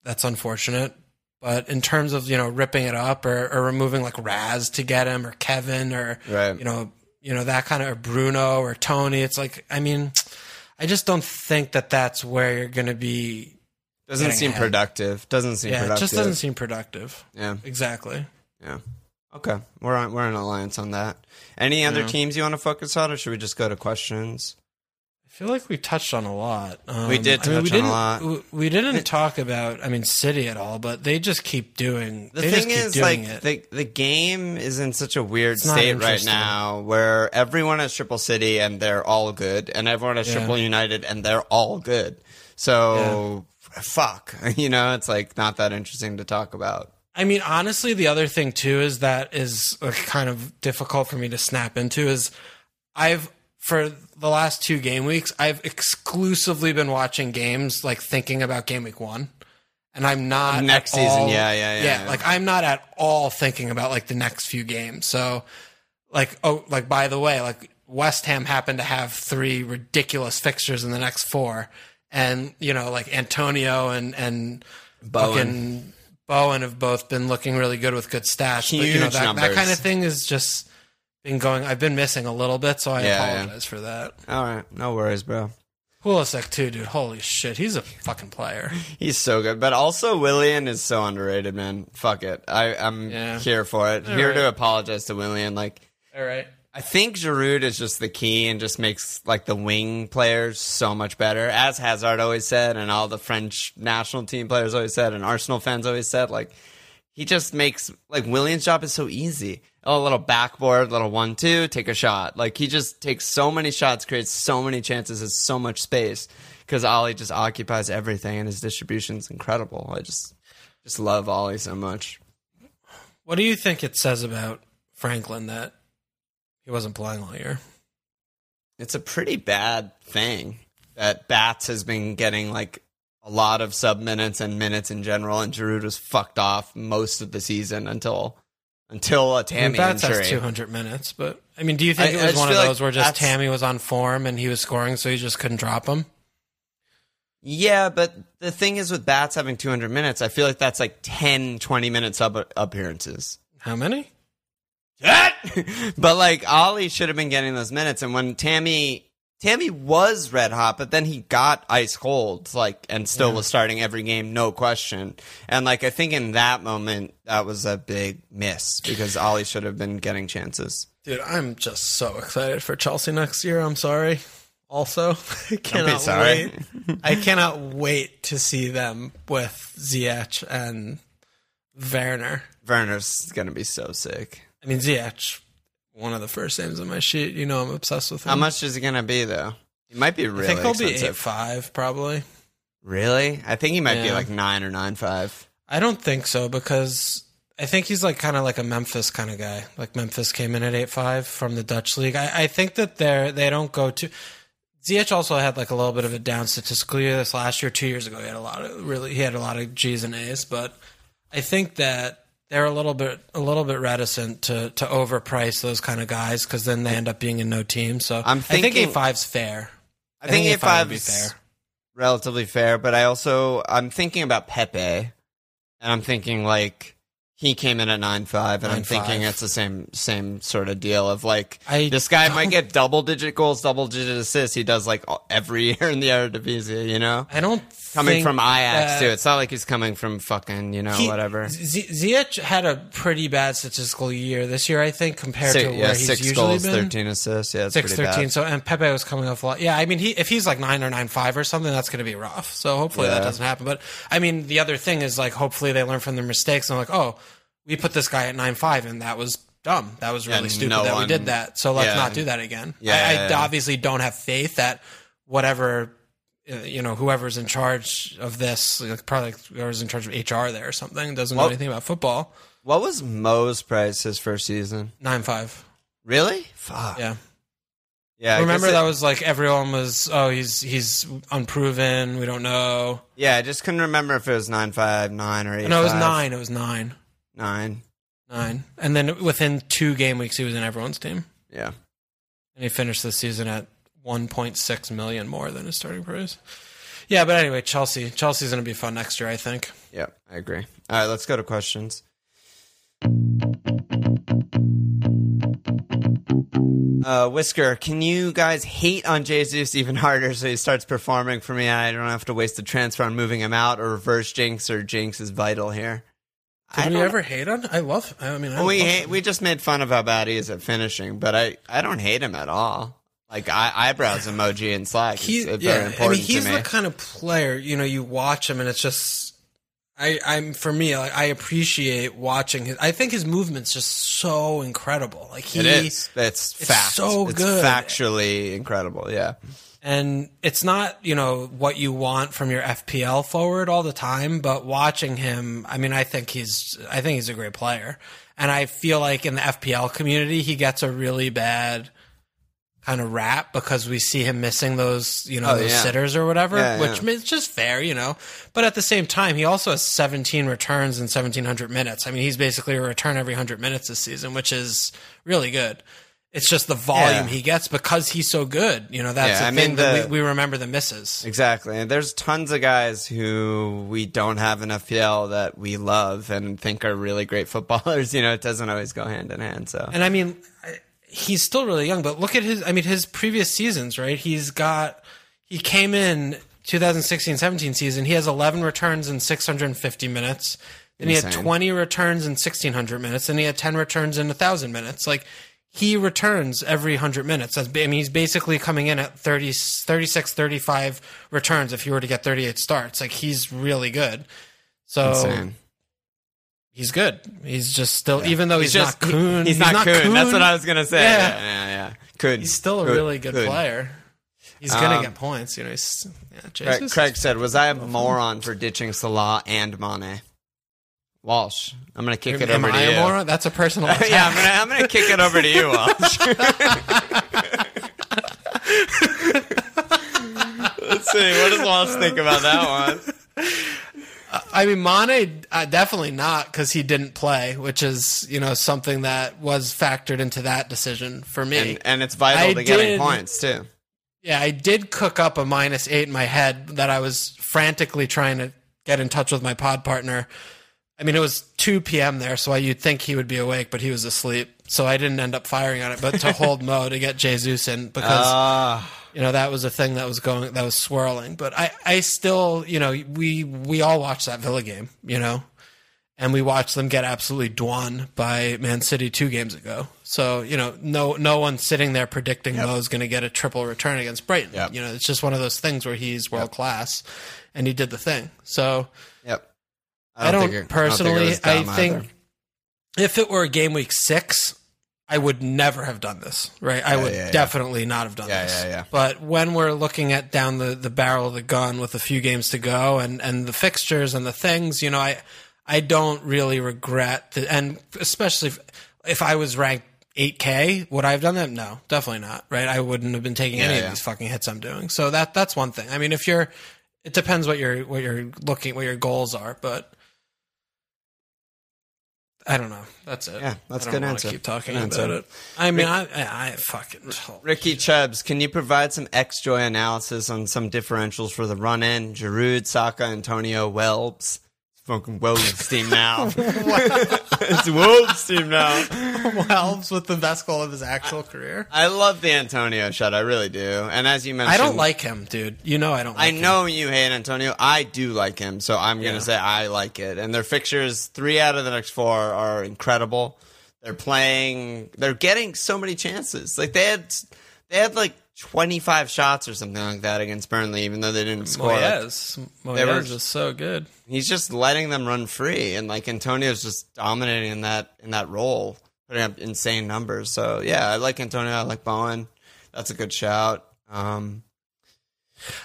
that's unfortunate. But in terms of you know ripping it up or, or removing like Raz to get him or Kevin or Right. you know you know that kind of or Bruno or Tony, it's like I mean, I just don't think that that's where you're going to be. Doesn't seem ahead. productive. Doesn't seem Yeah, it productive. just doesn't seem productive. Yeah, Exactly. yeah. Okay, we're on we're in alliance on that. Any other teams you want to focus on, or should we just go to questions? I feel like we touched on a lot. Um, We did I mean, we touch on a didn't- lot. We, we didn't talk about, I mean, City at all, but they just keep doing. The they thing just keep is, doing like it. the the game is in such a weird It's state right now, where everyone has Triple City and they're all good, and everyone has Yeah. Triple United and they're all good. So fuck, you know, it's like not that interesting to talk about. I mean, honestly, the other thing too is that is uh, kind of difficult for me to snap into is I've for the last two game weeks I've exclusively been watching games like thinking about game week one, and I'm not Next season, all- yeah, yeah, yeah, yeah. Like I'm not at all thinking about like the next few games. So, like, oh, like by the way, like West Ham happened to have three ridiculous fixtures in the next four, and you know, like Antonio and and Bowen. Bowen have both been looking really good with good stats. but you know Huge that, that kind of thing is just been going. I've been missing a little bit, so I Yeah, yeah. apologize for that. All right, no worries, bro. Pulisic too, dude. Holy shit, he's a fucking player. He's so good, but also Willian is so underrated, man. Fuck it, I, I'm Yeah. here for it. here to apologize to Willian. Like, All right. I think Giroud is just the key and just makes like the wing players so much better, as Hazard always said, and all the French national team players always said, and Arsenal fans always said. Like, he just makes like Willian's job is so easy. Oh, a little backboard, little one two, take a shot. Like he just takes so many shots, creates so many chances, has so much space because Ollie just occupies everything, and his distribution's incredible. I just just love Ollie so much. What do you think it says about Franklin that he wasn't playing all year? it's a pretty bad thing that Bats has been getting like a lot of sub minutes and minutes in general, and Giroud was fucked off most of the season until until a I mean, Tammy Bats injury. has 200 minutes, but I mean, do you think I- it was one of feel like those where just Tammy was on form and he was scoring, so you just couldn't drop him? Yeah, but the thing is with Bats having 200 minutes, I feel like that's like 10, 20 minute sub appearances. How many? but like Ollie should have been getting those minutes, and when Tammy Tammy was red hot, but then he got ice cold, like, and still was starting every game, no question. And like, I think in that moment, that was a big miss because Ollie should have been getting chances. Dude, I'm just so excited for Chelsea next year. I'm sorry. Also, I cannot sorry. wait. I cannot wait to see them with Ziyech and Werner. Werner's gonna be so sick. I mean, Ziyech, one of the first names on my sheet. You know, I'm obsessed with him. How much is he gonna be though? He might be really I think he'll be eight five probably. Really? I think he might be like nine or nine five. I don't think so because I think he's like kind of like a Memphis kind of guy. Like Memphis came in at eight five from the Dutch league. I, I think that they're they don't go to. Ziyech also had like a little bit of a down statistical year this last year. Two years ago, he had a lot of really he had a lot of G's and A's, but I think that they're a little bit a little bit reticent to to overprice those kind of guys because then they end up being in no team. So I'm I think thinking- eight five's fair. I, think eight five would be is fair. relatively fair, but I also I'm thinking about Pepe, and I'm thinking like he came in at nine five, and I'm 9.5. thinking it's the same same sort of deal of like I this guy might get double digit goals, double digit assists. He does like every year in the Eredivisie, you know, I don't coming think from Ajax that- too. It's not like he's coming from fucking you know He- whatever. Z- Ziyech had a pretty bad statistical year this year, I think, compared Six, to where yeah, he's six usually goals, been. thirteen assists. Yeah, it's Six pretty thirteen. bad. So and Pepe was coming off a lot. Yeah, I mean, he if he's like nine or nine five or something, that's going to be rough. So hopefully that doesn't happen. But I mean, the other thing is like hopefully they learn from their mistakes and like, oh, we put this guy at nine five and that was dumb. That was really stupid no that we did that. So let's yeah. not do that again. Yeah, I, I yeah. obviously don't have faith that whatever. uh, You know, whoever's in charge of this, like probably whoever's in charge of HR there or something, doesn't know anything about football. What was Mo's price his first season? Nine five. Really? Fuck. Yeah. Yeah. I Remember guess that it- was like everyone was oh he's he's unproven. We don't know. Yeah, I just couldn't remember if it was nine five, nine or eight. No, it was nine. It was nine. Nine. Nine. And then within two game weeks he was in everyone's team. Yeah. And he finished the season at one point six million more than his starting price. Yeah, but anyway, Chelsea. Chelsea's gonna be fun next year, I think. Yeah, I agree. All right, let's go to questions. Uh, Whisker, can you guys hate on Jesus even harder so he starts performing for me? and I don't have to waste the transfer on moving him out or reverse jinx or jinx is vital here. Did we ever hate on? I love I mean I we love hate, him. we just made fun of how bad he is at finishing, but I, I don't hate him at all. Like I, eyebrows emoji in Slack. he, is yeah, very important I mean, he's me. the kind of player you know. You watch him, and it's just, I, I'm for me, like, I appreciate watching his. I think his movement's just so incredible. Like he, it is. It's, it's fact. so it's good. factually incredible. Yeah. And it's not you know what you want from your FPL forward all the time, but watching him, I mean, I think he's, I think he's a great player, and I feel like in the FPL community, he gets a really bad kind of rap because we see him missing those, you know, Oh, those yeah. sitters or whatever, Yeah, which yeah. is just fair, you know. But at the same time, he also has 17 returns in 1700 minutes. I mean, he's basically a return every 100 minutes this season, which is really good. It's just the volume Yeah. he gets because he's so good. You know, that's Yeah, the I thing mean, that the- we, we remember the misses. Exactly. And there's tons of guys who we don't have in FPL that we love and think are really great footballers. You know, it doesn't always go hand in hand. So And I mean, he's still really young, but look at his, I mean, his previous seasons, right? He's got, he came in 2016 17 season, he has 11 returns in 650 minutes. Then he had 20 returns in 1600 minutes, and he had 10 returns in 1000 minutes. Like, he returns every 100 minutes. I mean, he's basically coming in at 30, 36, 35 returns if he were to get 38 starts. Like, he's really good. So, insane. he's good. He's just still, even though he's, just not Kun. He's, not, Kun. That's what I was gonna say. Yeah. Yeah, yeah, yeah. Kun. He's still a Kun. really good Kun. player. He's gonna Um, get points. You know, he's yeah, Craig, Craig said, "Was I a moron for ditching Salah and Mane?" Walsh, I'm gonna kick it over to you. moron? That's a personal yeah, I'm gonna I'm gonna kick it over to you, Walsh. Let's see. What does Walsh think about that one? I mean, Mane uh, definitely not because he didn't play, which is you know something that was factored into that decision for me. and, and it's vital I to getting points too. Yeah, I did cook up a minus eight in my head that I was frantically trying to get in touch with my pod partner. I mean, it was 2 p.m. there, so I, you'd think he would be awake, but he was asleep. So I didn't end up firing on it, but to hold Mo to get Jesus in because Ah, you know that was a thing that was going that was swirling. But I, I still, you know, we we all watched that Villa game, you know, and we watched them get absolutely done by Man City two games ago. So you know, no no one's sitting there predicting Mo's going to get a triple return against Brighton. Yep. You know, it's just one of those things where he's world class, and he did the thing. So I don't, think it- personally. think, I, was dumb think if it were game week six, I would never have done this. Right? I would yeah, yeah. definitely not have done Yeah, this. yeah, yeah. But when we're looking at down the, the barrel of the gun with a few games to go and, and the fixtures and the things, you know, I I don't really regret the and especially if, if I was ranked 8K, would I have done that? No, definitely not. Right? I wouldn't have been taking any Yeah, of these fucking hits I'm doing. So that that's one thing. I mean, if you're, it depends what you're what you're looking what your goals are, but. I don't know. That's it. Yeah, that's I a good answer. I don't wanna. Keep talking Good about answer. it. I mean, I, I, I fucking oh, Ricky Chubbs, can you provide some X Joy analysis on some differentials for the run in? Giroud, Saka, Antonio, Welbs. It's fucking Wolves team now. it's Wolves team now. Welbs with the best goal of his actual career. I love the Antonio shot. I really do. And as you mentioned, I don't like him, dude. You know I don't. Like I him. know you hate Antonio. I do like him, so I'm gonna say I like it. And their fixtures, three out of the next four, are incredible. They're playing. They're getting so many chances. Like they had, they had like 25 shots or something like that against Burnley, even though they didn't score. Like, Moyes. They were- Moyes is so good. he's just letting them run free, and like Antonio's just dominating in that in that role, putting up insane numbers. So yeah, I like Antonio. I like Bowen. That's a good shout. Um,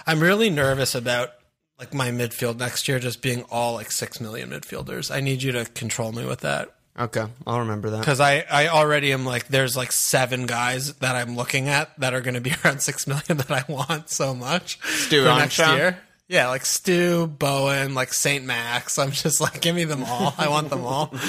I'm really nervous about like my midfield next year just being all like six million midfielders. I need you to control me with that okay, I'll remember that. because I I already am like there's like seven guys that I'm looking at that are going to be around six million that I want so much Stu next year. Yeah, like Stu, Bowen, like Saint Max. I'm just like, give me them all. I want them all.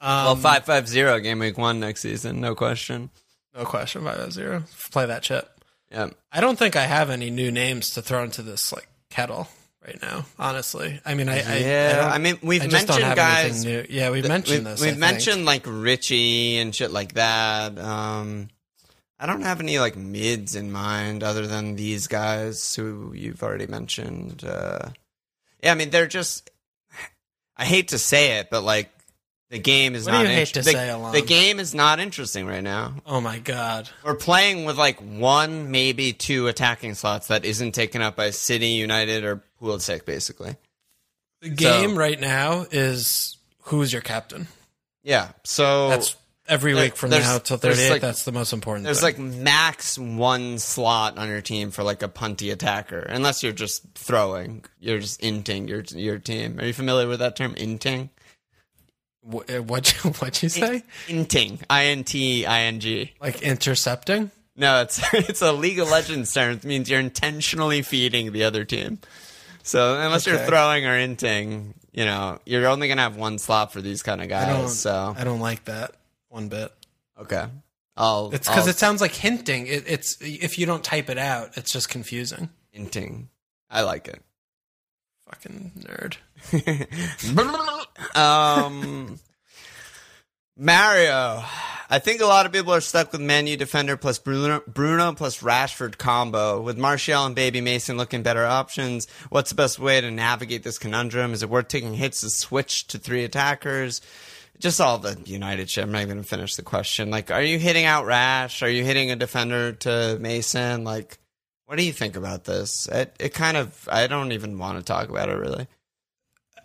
Um, Well, five five zero game week one next season, no question. no question. Five oh zero. Play that chip. Yeah, I don't think I have any new names to throw into this like kettle right now. Honestly, I mean, I I, I, yeah. don't- I, mean, we've I just mentioned guys. new. Yeah, we've mentioned we've, this. We've I mentioned like Ritchie and shit like that. Um, I don't have any like mids in mind other than these guys who you've already mentioned. Uh, yeah, I mean they're just. I hate to say it, but like the game is What do not. you hate to the, say, Alon? the game is not interesting right now. Oh my god. We're playing with like one, maybe two attacking slots that isn't taken up by City, United, or Pulisic, basically. The game right now is who's your captain. Yeah. So That's every week from now till there's, 38. like- that's the most important. Thing. There's thing. like max one slot on your team for like a punty attacker, unless you're just throwing. You're just inting your your team. Are you familiar with that term, inting? Wh- uh, what what you say? Inting, I N T I N G. Like intercepting? No, it's it's a League of Legends term. It means you're intentionally feeding the other team. So unless you're throwing or inting, you know, you're only gonna have one slot for these kind of I guys. So I don't like that one bit. okay, I'll. It's because it sounds like hinting. It, it's if you don't type it out, it's just confusing. inting. I like it. Fucking nerd. um, Mario. I think a lot of people are stuck with Menu defender plus Bruno, Bruno plus Rashford combo. With Martial and Baby Mason looking better options, what's the best way to navigate this conundrum? Is it worth taking hits to switch to three attackers? Just all the United shit. I'm not even going to finish the question. Like, are you hitting out Rash? Are you hitting a defender to Mason? Like, what do you think about this? It, it kind of, I don't even want to talk about it really.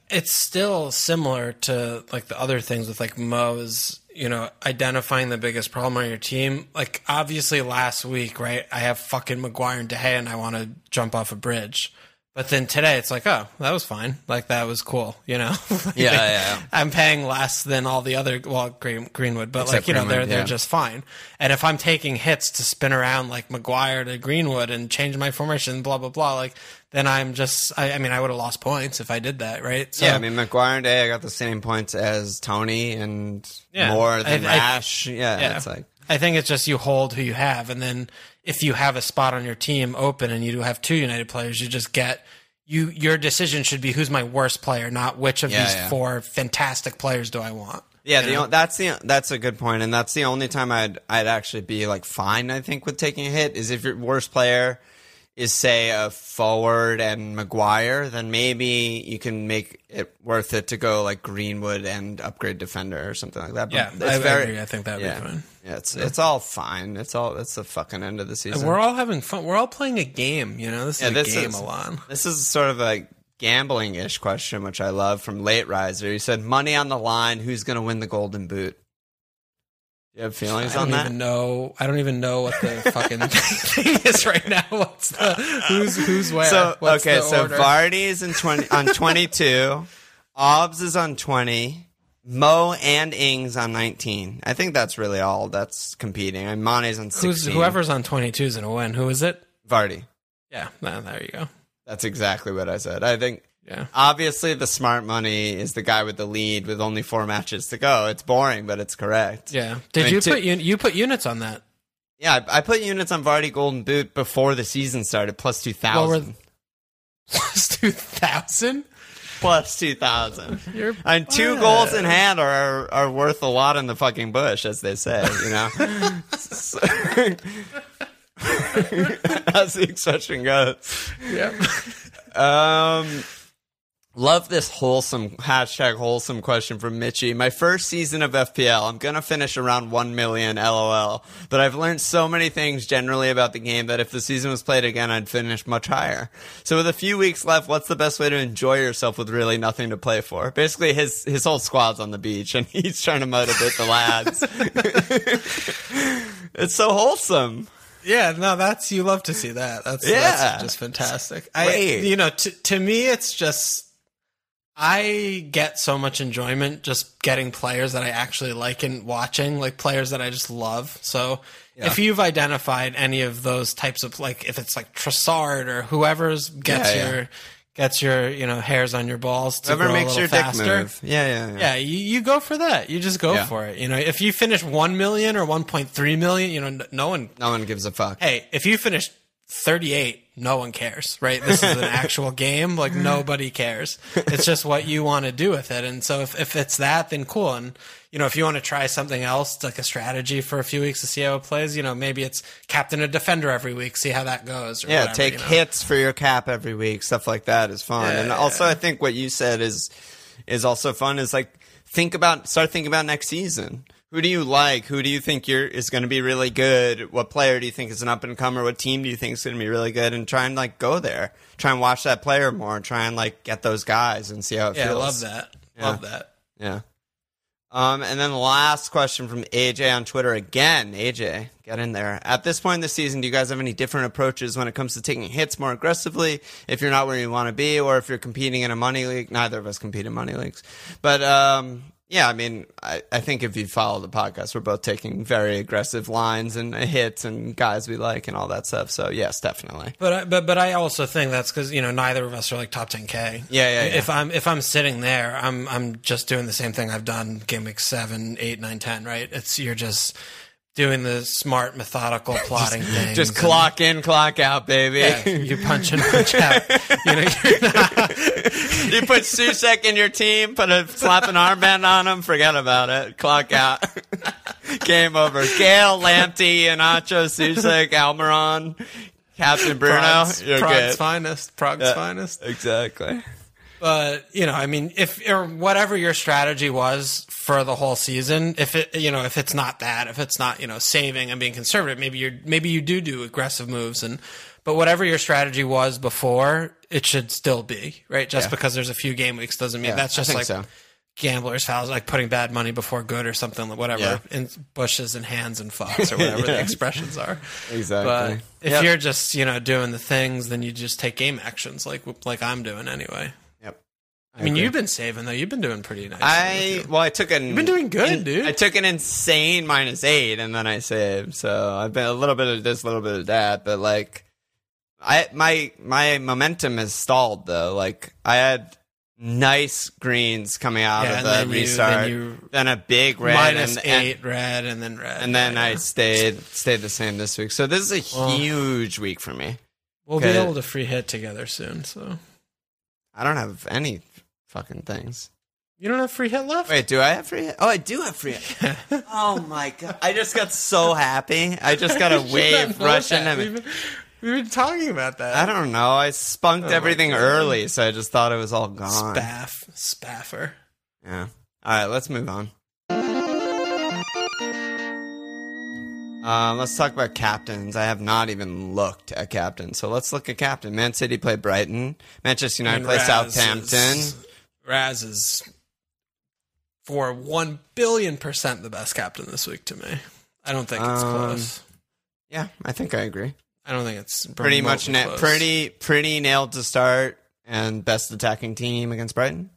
it's still similar to like the other things with like Mo's, you know, identifying the biggest problem on your team. Like obviously last week, right? I have fucking Maguire and De and I want to jump off a bridge. But then today it's like, oh, that was fine. Like that was cool, you know. Yeah, yeah. I'm paying less than all the other well Green, Greenwood, but Except like you know they're Greenwood, they're just fine. And if I'm taking hits to spin around like Maguire to Greenwood and change my formation, blah blah blah, like then I'm just I, I mean I would have lost points if I did that, right? So, yeah, I mean Maguire and Day, I got the same points as Tony and Yeah. more than I- I- Rash. yeah, Yeah. it's like I think it's just you hold who you have, and then if you have a spot on your team open and you do have two United players, you just get you. Your decision should be who's my worst player, not which of Yeah, these yeah. four fantastic players do I want. Yeah, the that's the that's a good point, and that's the only time I'd I'd actually be like fine. I think with taking a hit is if your worst player is say a forward and Maguire, then maybe you can make it worth it to go like Greenwood and upgrade defender or something like that. But Yeah, it's I- very, agree. I think that'd be yeah, fine. Yeah, it's it's all fine. It's all it's the fucking end of the season. We're all having fun. We're all playing a game. You know, this is Yeah, a this game, is- Alon. This is sort of a gambling ish question, which I love from Late Riser. He said, "Money on the line. Who's going to win the Golden Boot?" You have I feelings don't on that? even know. I don't even know what the fucking thing is right now. What's the who's who's where? So What's okay, so order? Vardy is in twenty on twenty two, Obbs is on twenty, Mo and Ings on nineteen. I think that's really all that's competing. And Mane's on who's sixteen. whoever's on twenty two is gonna win. Who is it? Vardy. Yeah, there you go. That's exactly what I said. I think Yeah. obviously the smart money is the guy with the lead with only four matches to go. It's boring, but it's correct. Yeah. Did I mean, you to- put un- you put units on that? Yeah, I, I put units on Vardy Golden Boot before the season started, plus two thousand. Plus two thousand. plus two thousand. And two goals in hand are are worth a lot in the fucking bush, as they say. You know, So- as the expression goes. Yeah. Um, love this wholesome hashtag wholesome question from Mitchie. My first season of FPL, I'm gonna finish around one million, lol. But I've learned so many things generally about the game that if the season was played again, I'd finish much higher. So with a few weeks left, what's the best way to enjoy yourself with really nothing to play for? Basically, his his whole squad's on the beach, and he's trying to motivate the lads. it's so wholesome. Yeah, no, that's you love to see that. That's Yeah. that's just fantastic. I, you know, to to me, it's just I get so much enjoyment just getting players that I actually like and watching, like players that I just love. So if you've identified any of those types of like, if it's like Trossard or whoever's gets Yeah, yeah. your gets your you know hairs on your balls to Whoever grow makes a your little dick faster. move. Yeah, yeah, yeah. Yeah, you, you go for that. You just go Yeah. for it. You know, if you finish one million or one point three million, you know, no one No one gives a fuck. hey, if you finish 38, no one cares, right? This is an actual game. Like nobody cares. It's just what you want to do with it. And so if, if it's that, then cool. And, you know, if you want to try something else, like a strategy for a few weeks to see how it plays, you know, maybe it's captain a defender every week, see how that goes. Or Yeah, whatever, take you know? hits for your cap every week. Stuff like that is fun. Yeah, and yeah, also, I think what you said is is also fun. Is like think about start thinking about next season. Who do you like? Who do you think you're is going to be really good? What player do you think is an up and comer? What team do you think is going to be really good? And try and like go there. Try and watch that player more. And try and like get those guys and see how it feels. Yeah, I love that. Love that. Yeah. Um, and then the last question from AJ on Twitter again. AJ, get in there. At this point in the season, do you guys have any different approaches when it comes to taking hits more aggressively if you're not where you want to be, or if you're competing in a money league? Neither of us compete in money leagues, but um, yeah, I mean, I, I think if you follow the podcast, we're both taking very aggressive lines and hits and guys we like and all that stuff. So yes, definitely. But I, but but I also think that's because you know neither of us are like top 10k. Yeah, yeah, yeah. If I'm if I'm sitting there, I'm I'm just doing the same thing I've done game week seven, eight, nine, ten. Right? It's you're just doing the smart, methodical plotting things. Just clock in, clock out, baby. Yeah, you punch in, punch out. You know, you put Souček in your team, put a slap an armband on him, forget about it. Clock out. Game over. Gayle, Lamptey, Anacho, Souček, Almiron, Captain Bruno. Prague's, You're Prague's good. finest. Prague's Yeah. finest. Exactly. But you know, I mean, if or whatever your strategy was for the whole season, if it you know if it's not that, if it's not you know saving and being conservative, maybe you're maybe you do do aggressive moves and. But whatever your strategy was before, it should still be right. Just Yeah. because there's a few game weeks doesn't mean Yeah, that's just like so. gamblers fouls like putting bad money before good or something whatever Yeah. in bushes and hands and fucks or whatever the expressions are Exactly. but if Yep. you're just you know doing the things then you just take game actions like like i'm doing anyway. I mean agree. you've been saving though you've been doing pretty nice I well, I took an. You've been doing good, dude. I took an insane minus eight, and then I saved. So I've been a little bit of this, a little bit of that, but like, I my my momentum has stalled though. Like I had nice greens coming out Yeah, of the then you- restart, then you- then a big red, minus and, and- eight red and then red and then Yeah, I stayed stayed the same this week. So this is a Well- huge week for me. we'll be able to free hit together soon so I don't have any fucking things. you don't have free hit left Wait, do I have free? hit? Oh, I do have free. hit. Oh my god! I just got so happy. I just got a wave rush into me. We've been, talking about that I don't know. I spunked Oh everything early, so I just thought it was all gone. spaff spaffer Yeah. All right, let's move on. Um, let's talk about captains. I have not even looked at captains, so let's look at captain. Man City play Brighton. Manchester United And played Raz Southampton. is- Raz is for one billion percent the best captain this week to me. I don't think it's Um, close. Yeah, I think I agree. I don't think it's Pretty much, na- pretty pretty nailed to start, and best attacking team against Brighton.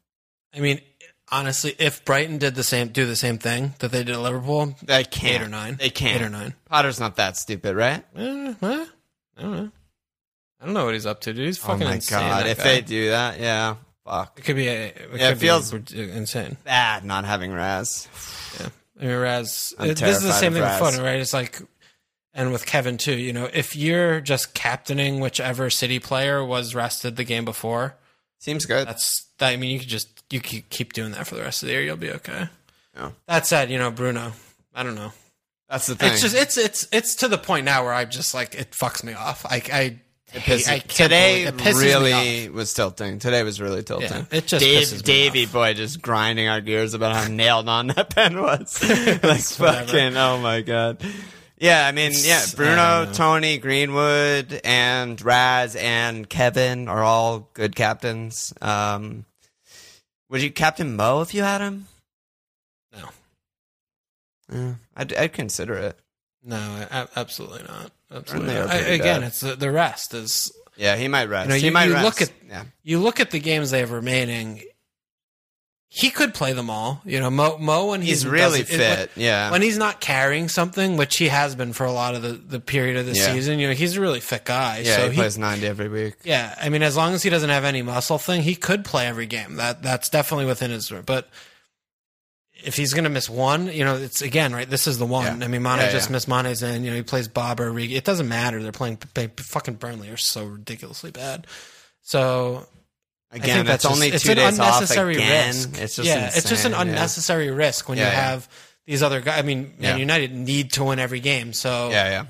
I mean, honestly, if Brighton did the same, do the same thing that they did at Liverpool, They can't. eight or nine, They can't. eight or nine. Potter's not that stupid, right? Eh, eh, I don't know. I don't know what he's up to, dude. He's Oh fucking my insane. god! If guy. they do that, yeah, fuck. it could be a, it, Yeah, it feels- insane. Bad not having Raz. Yeah. I mean, Raz, it- this is the same thing with Raz. Foden, right? It's like, and with Kevin too. You know, if you're just captaining whichever City player was rested the game before, Seems good. that's that. I mean, you could just you could keep doing that for the rest of the year. You'll be okay. Yeah. That said, you know, Bruno, I don't know. That's the thing. It's just it's it's it's to the point now where I'm just like it fucks me off. I I. Pisses- I today believe- it pisses me really was tilting. Today was really tilting. Yeah, it just Dave, Davey off. boy just grinding our gears about how nailed on that pen was. like fucking oh my god. Yeah, I mean, yeah, It's- Bruno. Tony, Greenwood, and Raz and Kevin are all good captains. Um, would you captain Mo if you had him? No, Yeah, I'd, I'd consider it. no, absolutely not. Absolutely. They are Not. I, again, it's the, the rest is Yeah, he might rest. You know, he you- might you rest. look at- yeah. you look at the games they have remaining. He could play them all. You know, Mo, Mo when He's he's really fit. yeah. When he's not carrying something, which he has been for a lot of the, the period of the Yeah. season, you know, he's a really fit guy. yeah, so he, plays 90 every week. Yeah, I mean, as long as he doesn't have any muscle thing, he could play every game. That that's definitely within his. But if he's going to miss one, you know, it's again right. This is the one. Yeah. I mean, Mane Yeah, just yeah. missed Mane's in. You know, he plays Bob or Origi. It doesn't matter. They're playing they, fucking Burnley are so ridiculously bad. So I Again, think that's just- only it's two an days off unnecessary again. risk. It's just yeah, it's just an unnecessary risk when you have these other guys. I mean, Man. United need to win every game. So Yeah, yeah.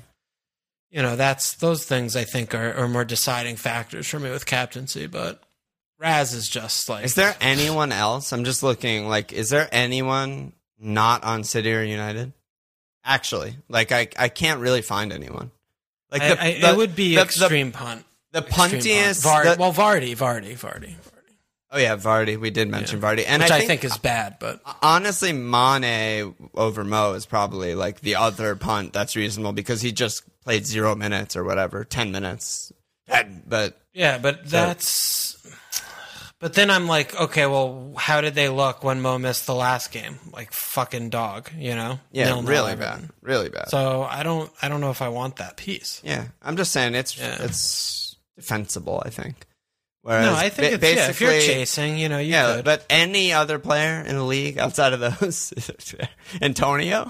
you know that's those things I think are, are more deciding factors for me with captaincy. But Raz is just like Is there anyone else? I'm just looking. Like, is there anyone not on City or United? Actually, like, I I can't really find anyone. Like, I, the, I, the- it would be the, extreme punt. The, the Extreme puntiest. punt. Var- the- well, Vardy, Vardy, Vardy, Vardy, oh yeah, Vardy. We did mention Vardy, and which I I think, think, is bad. But honestly, Mane over Mo is probably like the other punt that's reasonable because he just played zero minutes or whatever, ten minutes. But yeah, but that's. But then I'm like, okay, well, how did they look when Mo missed the last game? Like fucking dog, you know? yeah, Nil-nil really bad, really bad. So I don't, I don't know if I want that piece. Yeah, I'm just saying it's Yeah. it's defensible. I think. Whereas No, I think ba- it's, yeah, if you're chasing, you know, you yeah, could. but any other player in the league outside of those, Antonio,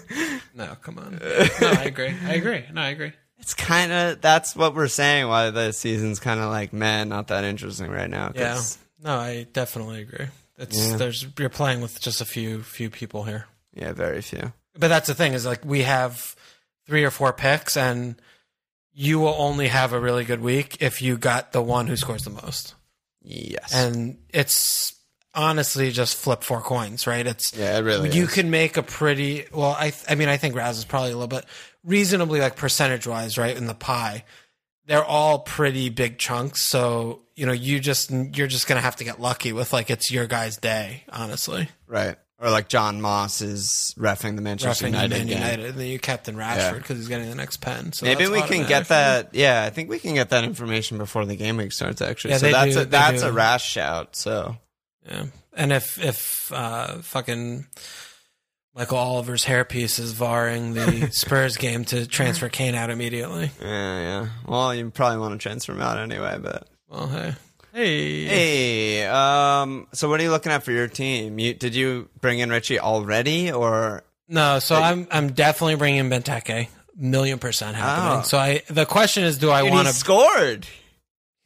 no, come on. No, I agree. I agree. No, I agree. It's kind of that's what we're saying. Why the season's kind of like, man, not that interesting right now. Yeah. No, I definitely agree. It's Yeah. there's you're playing with just a few few people here. yeah, very few. But that's the thing is like we have three or four picks and you will only have a really good week if you got the one who scores the most. Yes, And it's honestly just flip four coins, right? It's yeah, it really. you is. can make a pretty well. I I mean I think Raz is probably a little bit reasonably like percentage wise, right in the pie. they're all pretty big chunks. So you know, you just you're just gonna have to get lucky with like it's your guy's day, honestly. Right. Or like John Moss is refing the Manchester Roughing United Man game. United, and then you captain Yeah. Rashford because he's getting the next pen. So Maybe we can get that. Yeah, I think we can get that information before the game week starts. Actually, Yeah, so that's do- a that's do. a rash shout. So Yeah, and if if uh, fucking Michael Oliver's hairpiece is varring the Spurs game to transfer Kane out immediately. yeah, yeah. Well, you probably want to transfer him out anyway, but Well, hey, hey, hey, um, so what are you looking at for your team? You did you bring in Ritchie already, or No, so I'm I'm definitely bringing in Benteke. Million percent happening. Oh. So I the question is, do I want to? scored?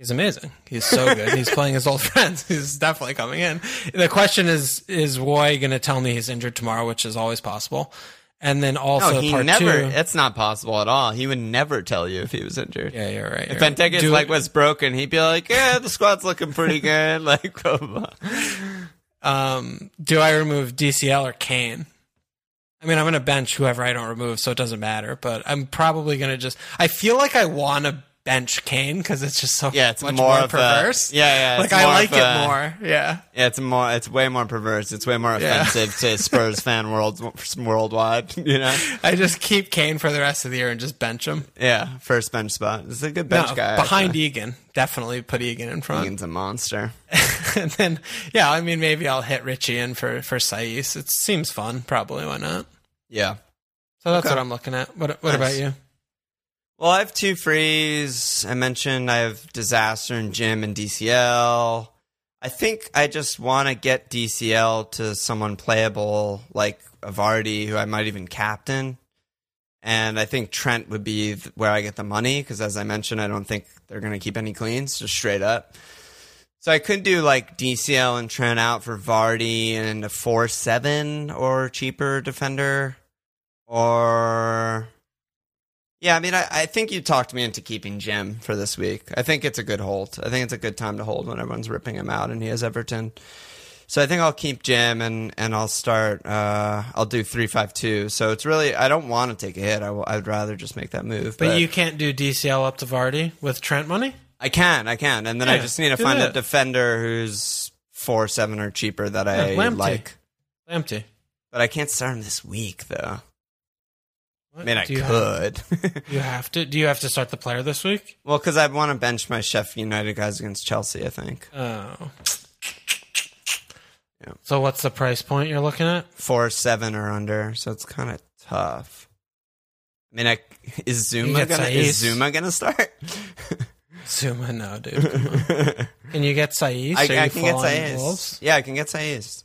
He's amazing. He's so good. He's playing his old friends. He's definitely coming in. The question is, is Roy going to tell me he's injured tomorrow, which is always possible? And then also No, he part never. two. It's not possible at all. He would never tell you if he was injured. Yeah, you're right. If you're right. Benteke's Do- like was broken, he'd be like, "Yeah, the squad's looking pretty good." Like, blah, blah. um, do I remove DCL or Kane? I mean, I'm going to bench whoever I don't remove, so it doesn't matter. But I'm probably going to just. I feel like I want to bench Kane because it's just so yeah, it's much more, more, perverse. A, yeah, yeah. like I like of it more. Yeah. Yeah, it's more. It's way more perverse. It's way more Yeah. offensive to Spurs fan world worldwide. You know. I just keep Kane for the rest of the year and just bench him. Yeah, first bench spot. It's a good bench no, guy. behind actually. Egan. Definitely put Egan in front. Egan's a monster. and then, yeah, I mean, maybe I'll hit Ritchie in for for Saïss. It seems fun. Probably, why not? Yeah. So that's Okay. what I'm looking at. What What Nice. about you? Well, I have two frees. I mentioned I have Disaster and Jim and DCL. I think I just want to get DCL to someone playable like a Vardy, who I might even captain. And I think Trent would be where I get the money because, as I mentioned, I don't think they're going to keep any cleans, just straight up. So I could do like DCL and Trent out for Vardy and a 4 7 or cheaper defender. Or yeah, I mean, I, I think you talked me into keeping Jim for this week. I think it's a good hold. I think it's a good time to hold when everyone's ripping him out and he has Everton. So I think I'll keep Jim and, and I'll start. Uh, I'll do three five two. So it's really I don't want to take a hit. I w- I'd rather just make that move. But you can't do DCL up to Vardy with Trent money. I can, I can, and then I just need to find a defender who's four seven or cheaper that I Yeah, Lamptey. like. Empty. But I can't start him this week though. I mean, I you could. Have, you have to. Do you have to start the player this week? well, because I want to bench my Sheff United guys against Chelsea. I think. Oh. Yeah. So what's the price point you're looking at? four seven or under, so it's kind of tough. I mean, I, is Zouma gonna Saïss. is Zouma gonna start? Zouma, no, dude. Come on. Can you get Saïss? I, I can get Saïss. Yeah, I can get Saïss.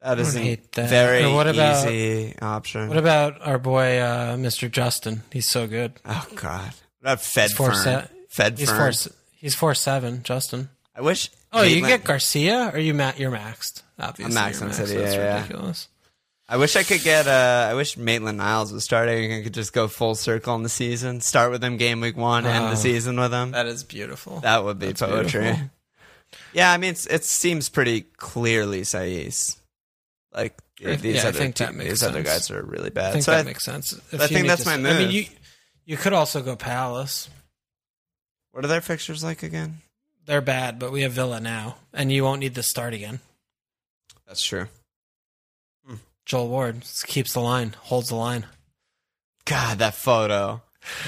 That is a that. very Or what about- easy option. What about our boy, uh, Mr. Justin? He's so good. oh God, what about Fed He's four Fern? se- Fed He's Fern. four. He's four seven. Justin. I wish. Oh, you get Garcia, or you ma- you're maxed. Obviously, I'm maxed on City, That's yeah, yeah. ridiculous. I wish I could get. Uh, I wish Maitland Niles was starting. I could just go full circle in the season. Start with him game week one, end Oh. the season with him. That is beautiful. That would be That's poetry. beautiful. Yeah, I mean, it's, it seems pretty clearly Saïss. Like Sure. these Yeah, I other think that makes these other guys are really I bad. think so that I, makes sense. If I think that's my I mean, you you could also go Palace. what are their fixtures like again? They're bad, but we have Villa now, and you won't need to start again. That's true. Hmm. Joel Ward keeps the line, holds the line. God, that photo.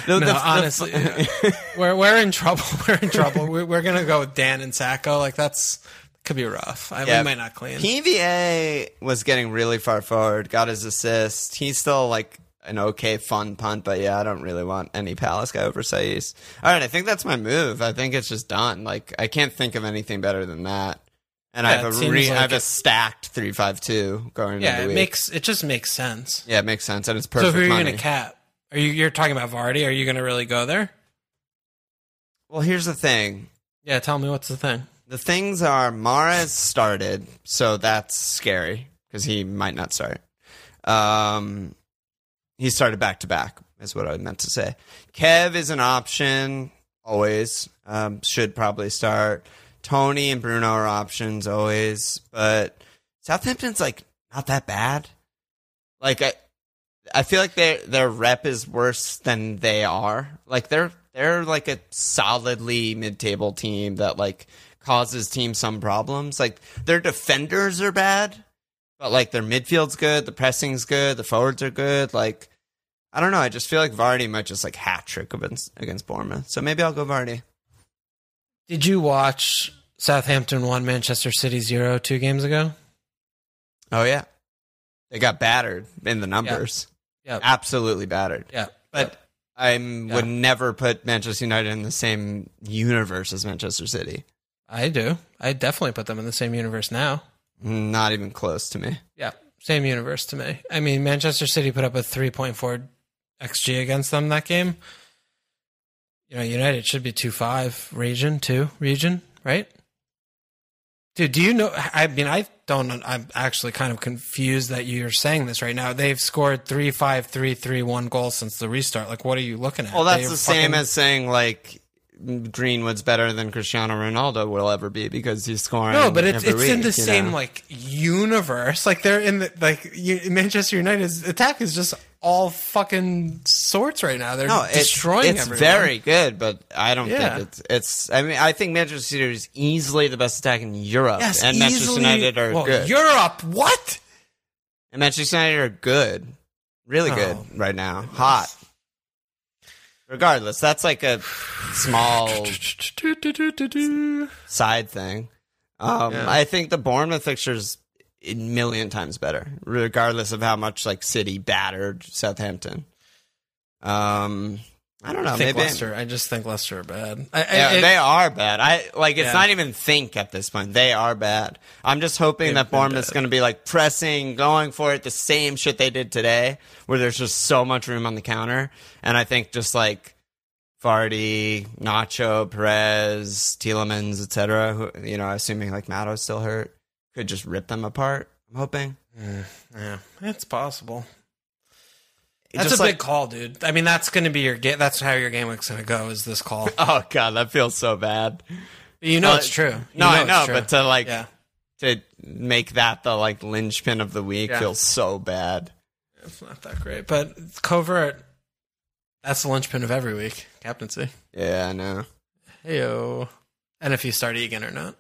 The- No, the- the- honestly, we're we're in trouble. We're in trouble. We're, we're gonna go with Dann and Sakho. Like that's could be rough. I, Yeah. We might not clean. PVA was getting really far forward. Got his assist. He's still like an okay, fun punt, but yeah, I don't really want any Palace guy over Saïss. All right, I think that's my move. I think it's just done. Like I can't think of anything better than that. And I have a re- I have a stacked three five two going yeah, into the it week. makes it just makes sense. yeah, it makes sense, and it's So perfect who are you money. gonna cap? Are you you're talking about Vardy? Are you gonna really go there? well, here's the thing. Yeah, tell me what's the thing. The things are Mahrez started, so that's scary because he might not start. Um, he started back to back, is what I meant to say. Kev is an option always. Um, should probably start. Tony and Bruno are options always, but Southampton's like not that bad. Like I, I feel like their their rep is worse than they are. Like they're they're like a solidly mid-table team that like causes teams some problems. Like their defenders are bad, but like their midfield's good, the pressing's good, the forwards are good. Like I don't know. I just feel like Vardy might just like hat trick against against Bournemouth. So maybe I'll go Vardy. Did you watch Southampton one Manchester City zero two games ago? Oh yeah, they got battered in the numbers. Yeah. Absolutely battered. Yeah. But I Yeah. would never put Manchester United in the same universe as Manchester City. I do. I definitely put them in the same universe now. Not even close to me. Yeah. Same universe to me. I mean, Manchester City put up a 3.4 XG against them that game. You know, United should be 2 5 region, 2 region, right? Dude, do you know? I mean, I don't. I'm actually kind of confused that you're saying this right now. They've scored three, five, three, three, one goals since the restart. Like, what are you looking at? Well, that's They're the same as saying like Greenwood's better than Cristiano Ronaldo will ever be because he's scoring. No, but it's it's in the same know? like universe. Like they're in the like you, Manchester United's attack is just all fucking sorts right now. They're No, it's, destroying it's everyone. very good, but I don't Yeah. think it's. It's. I mean, I think Manchester City is easily the best attack in Europe, yes, and Manchester United are well, good. Europe, what? and Manchester United are good, really oh. good Oh. right now, hot. Regardless, that's like a small side thing. Um, Yeah. I think the Bournemouth fixture's a million times better, regardless of how much like City battered Southampton. Um, I don't know. I think maybe Leicester. I just think Leicester are bad. I, I- yeah, it- they are bad. I like. It's Yeah. not even think at this point. They are bad. I'm just hoping They've that Bournemouth's going to be like pressing, going for it, the same shit they did today, where there's just so much room on the counter. And I think just like Vardy, Nacho, Perez, Tielemans, etc. Who you know, assuming like Mato's still hurt, could just rip them apart. I'm hoping. Mm, yeah, it's possible. That's a like- big call, dude. I mean, that's going to be your game. That's how your game week's going to go. Is this call? Oh god, that feels so bad. You know Uh, it's true. You No, I know, but to like yeah, to make that the like linchpin of the week Yeah. feels so bad. it's not that great. But covert. That's the linchpin of every week. Captaincy. Yeah, I know. Heyo. And if you start Egan or not.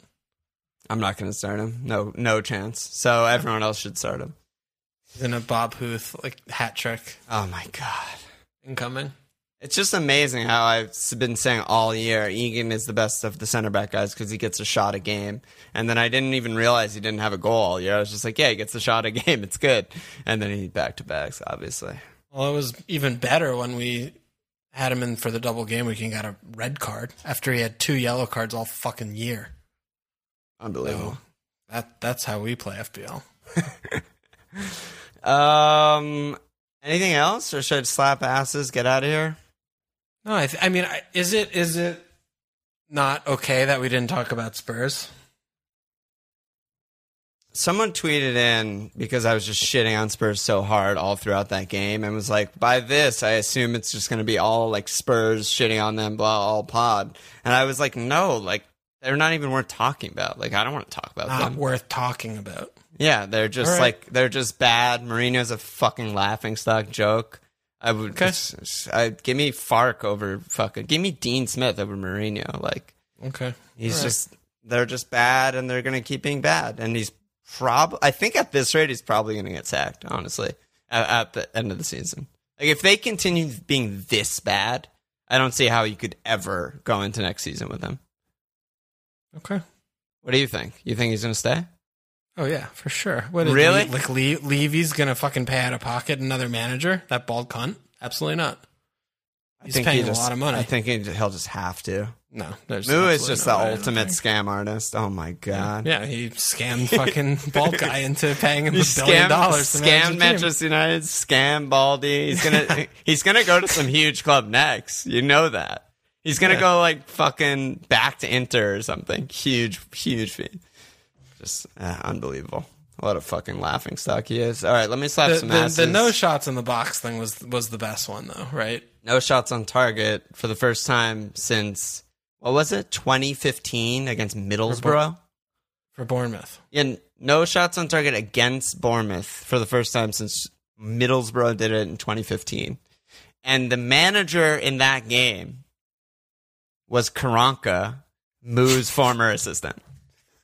I'm not going to start him. No, no chance. So everyone else should start him. He's in a Bob Huth like hat trick Oh my god, incoming. it's just amazing how I've been saying all year Egan is the best of the center back guys because he gets a shot a game, and then I didn't even realize he didn't have a goal all year. I was just like, yeah, he gets a shot a game, it's good, and then he back to backs, obviously. Well, it was even better when we had him in for the double game week and got a red card after he had two yellow cards all fucking year. Unbelievable. That that's how we play FPL. Um, anything else, or should I slap asses? Get out of here. No, I, th- I mean, I, is it is it not okay that we didn't talk about Spurs? Someone tweeted in because I was just shitting on Spurs so hard all throughout that game and was like, by this, I assume it's just going to be all like Spurs shitting on them, blah, all pod. And I was like, no, like, they're not even worth talking about. Like, I don't want to talk about them. Not them. worth talking about. Yeah, they're just right. like, they're just bad. Mourinho's a fucking laughing stock joke. I would, Okay. I, give me Farke over fucking, give me Dean Smith over Mourinho. Like, Okay, He's All right. just they're just bad, and they're gonna keep being bad. And he's prob I think at this rate, he's probably gonna get sacked. Honestly, at, at the end of the season, like if they continue being this bad, I don't see how you could ever go into next season with him. okay. What do you think? You think he's gonna stay? Oh yeah, for sure. What is Really? Le- like Le- Levy's gonna fucking pay out of pocket another manager? That bald cunt? Absolutely not. He's paying he just, a lot of money. I think he, he'll just have to. no, there's Moo is just no the way, I don't ultimate scam artist. Oh my god. Yeah, he scammed fucking bald guy into paying him He a billion scammed, dollars. manage the scammed. Manchester United, scammed Baldy. He's gonna he's gonna go to some huge club next. You know that. He's gonna Yeah. go like fucking back to Inter or something. Huge, huge fee. Just uh, unbelievable. What a fucking laughing stock he is. All right, let me slap The, some the, asses. the no shots in the box thing was was the best one though, right? no shots on target for the first time since what was it? 2015 against Middlesbrough. For Bournemouth. Yeah, no shots on target against Bournemouth for the first time since Middlesbrough did it in 2015. And the manager in that game was Karanka, Moo's former assistant.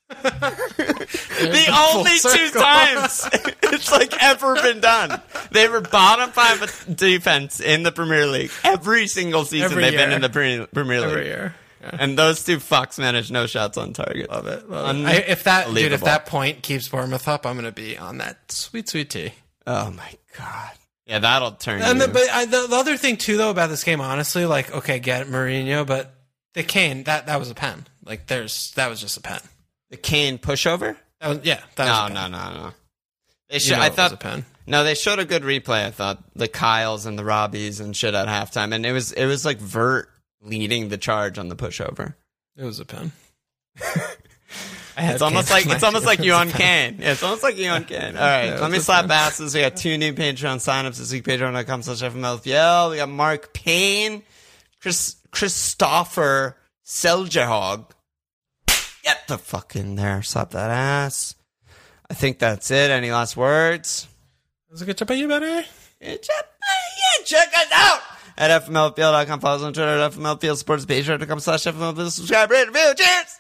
the only two times it's like ever been done. They were bottom five defense in the Premier League every single season Every they've been in the Pre- Premier League. Every year. And those two fucks managed no shots on target. Love it. I, if that dude, if that point keeps Bournemouth up, I'm gonna be on that sweet sweet tea. Oh my god. Yeah, that'll turn. And the, but I, the, the other thing too, though, about this game, honestly, like okay, get it, Mourinho, but the Kane that that was a pen. Like there's that was just a pen. The Kane pushover. That was, yeah, that No, no, no, no. They You know I thought a pen. No, they showed a good replay. I thought the Kyles and the Robbies and shit at halftime, and it was it was like Vert leading the charge on the pushover. It was a pen. It's almost like it's almost like you on Kane. Yeah, it's almost like you on Kane. All right, Yeah, let me slap fan. asses. We got two new Patreon signups this week. Patreon.com slash FMLFPL. We got Mark Payne, Chris Christopher Seljahog. Get the fuck in there. Slap that ass. I think that's it. Any last words? Was it good job by you, buddy? Check, yeah, check us out at FMLFPL.com. Follow us on Twitter at FMLFPL Sports, Patreon.com slash FMLFPL. Subscribe, rate, review. Cheers!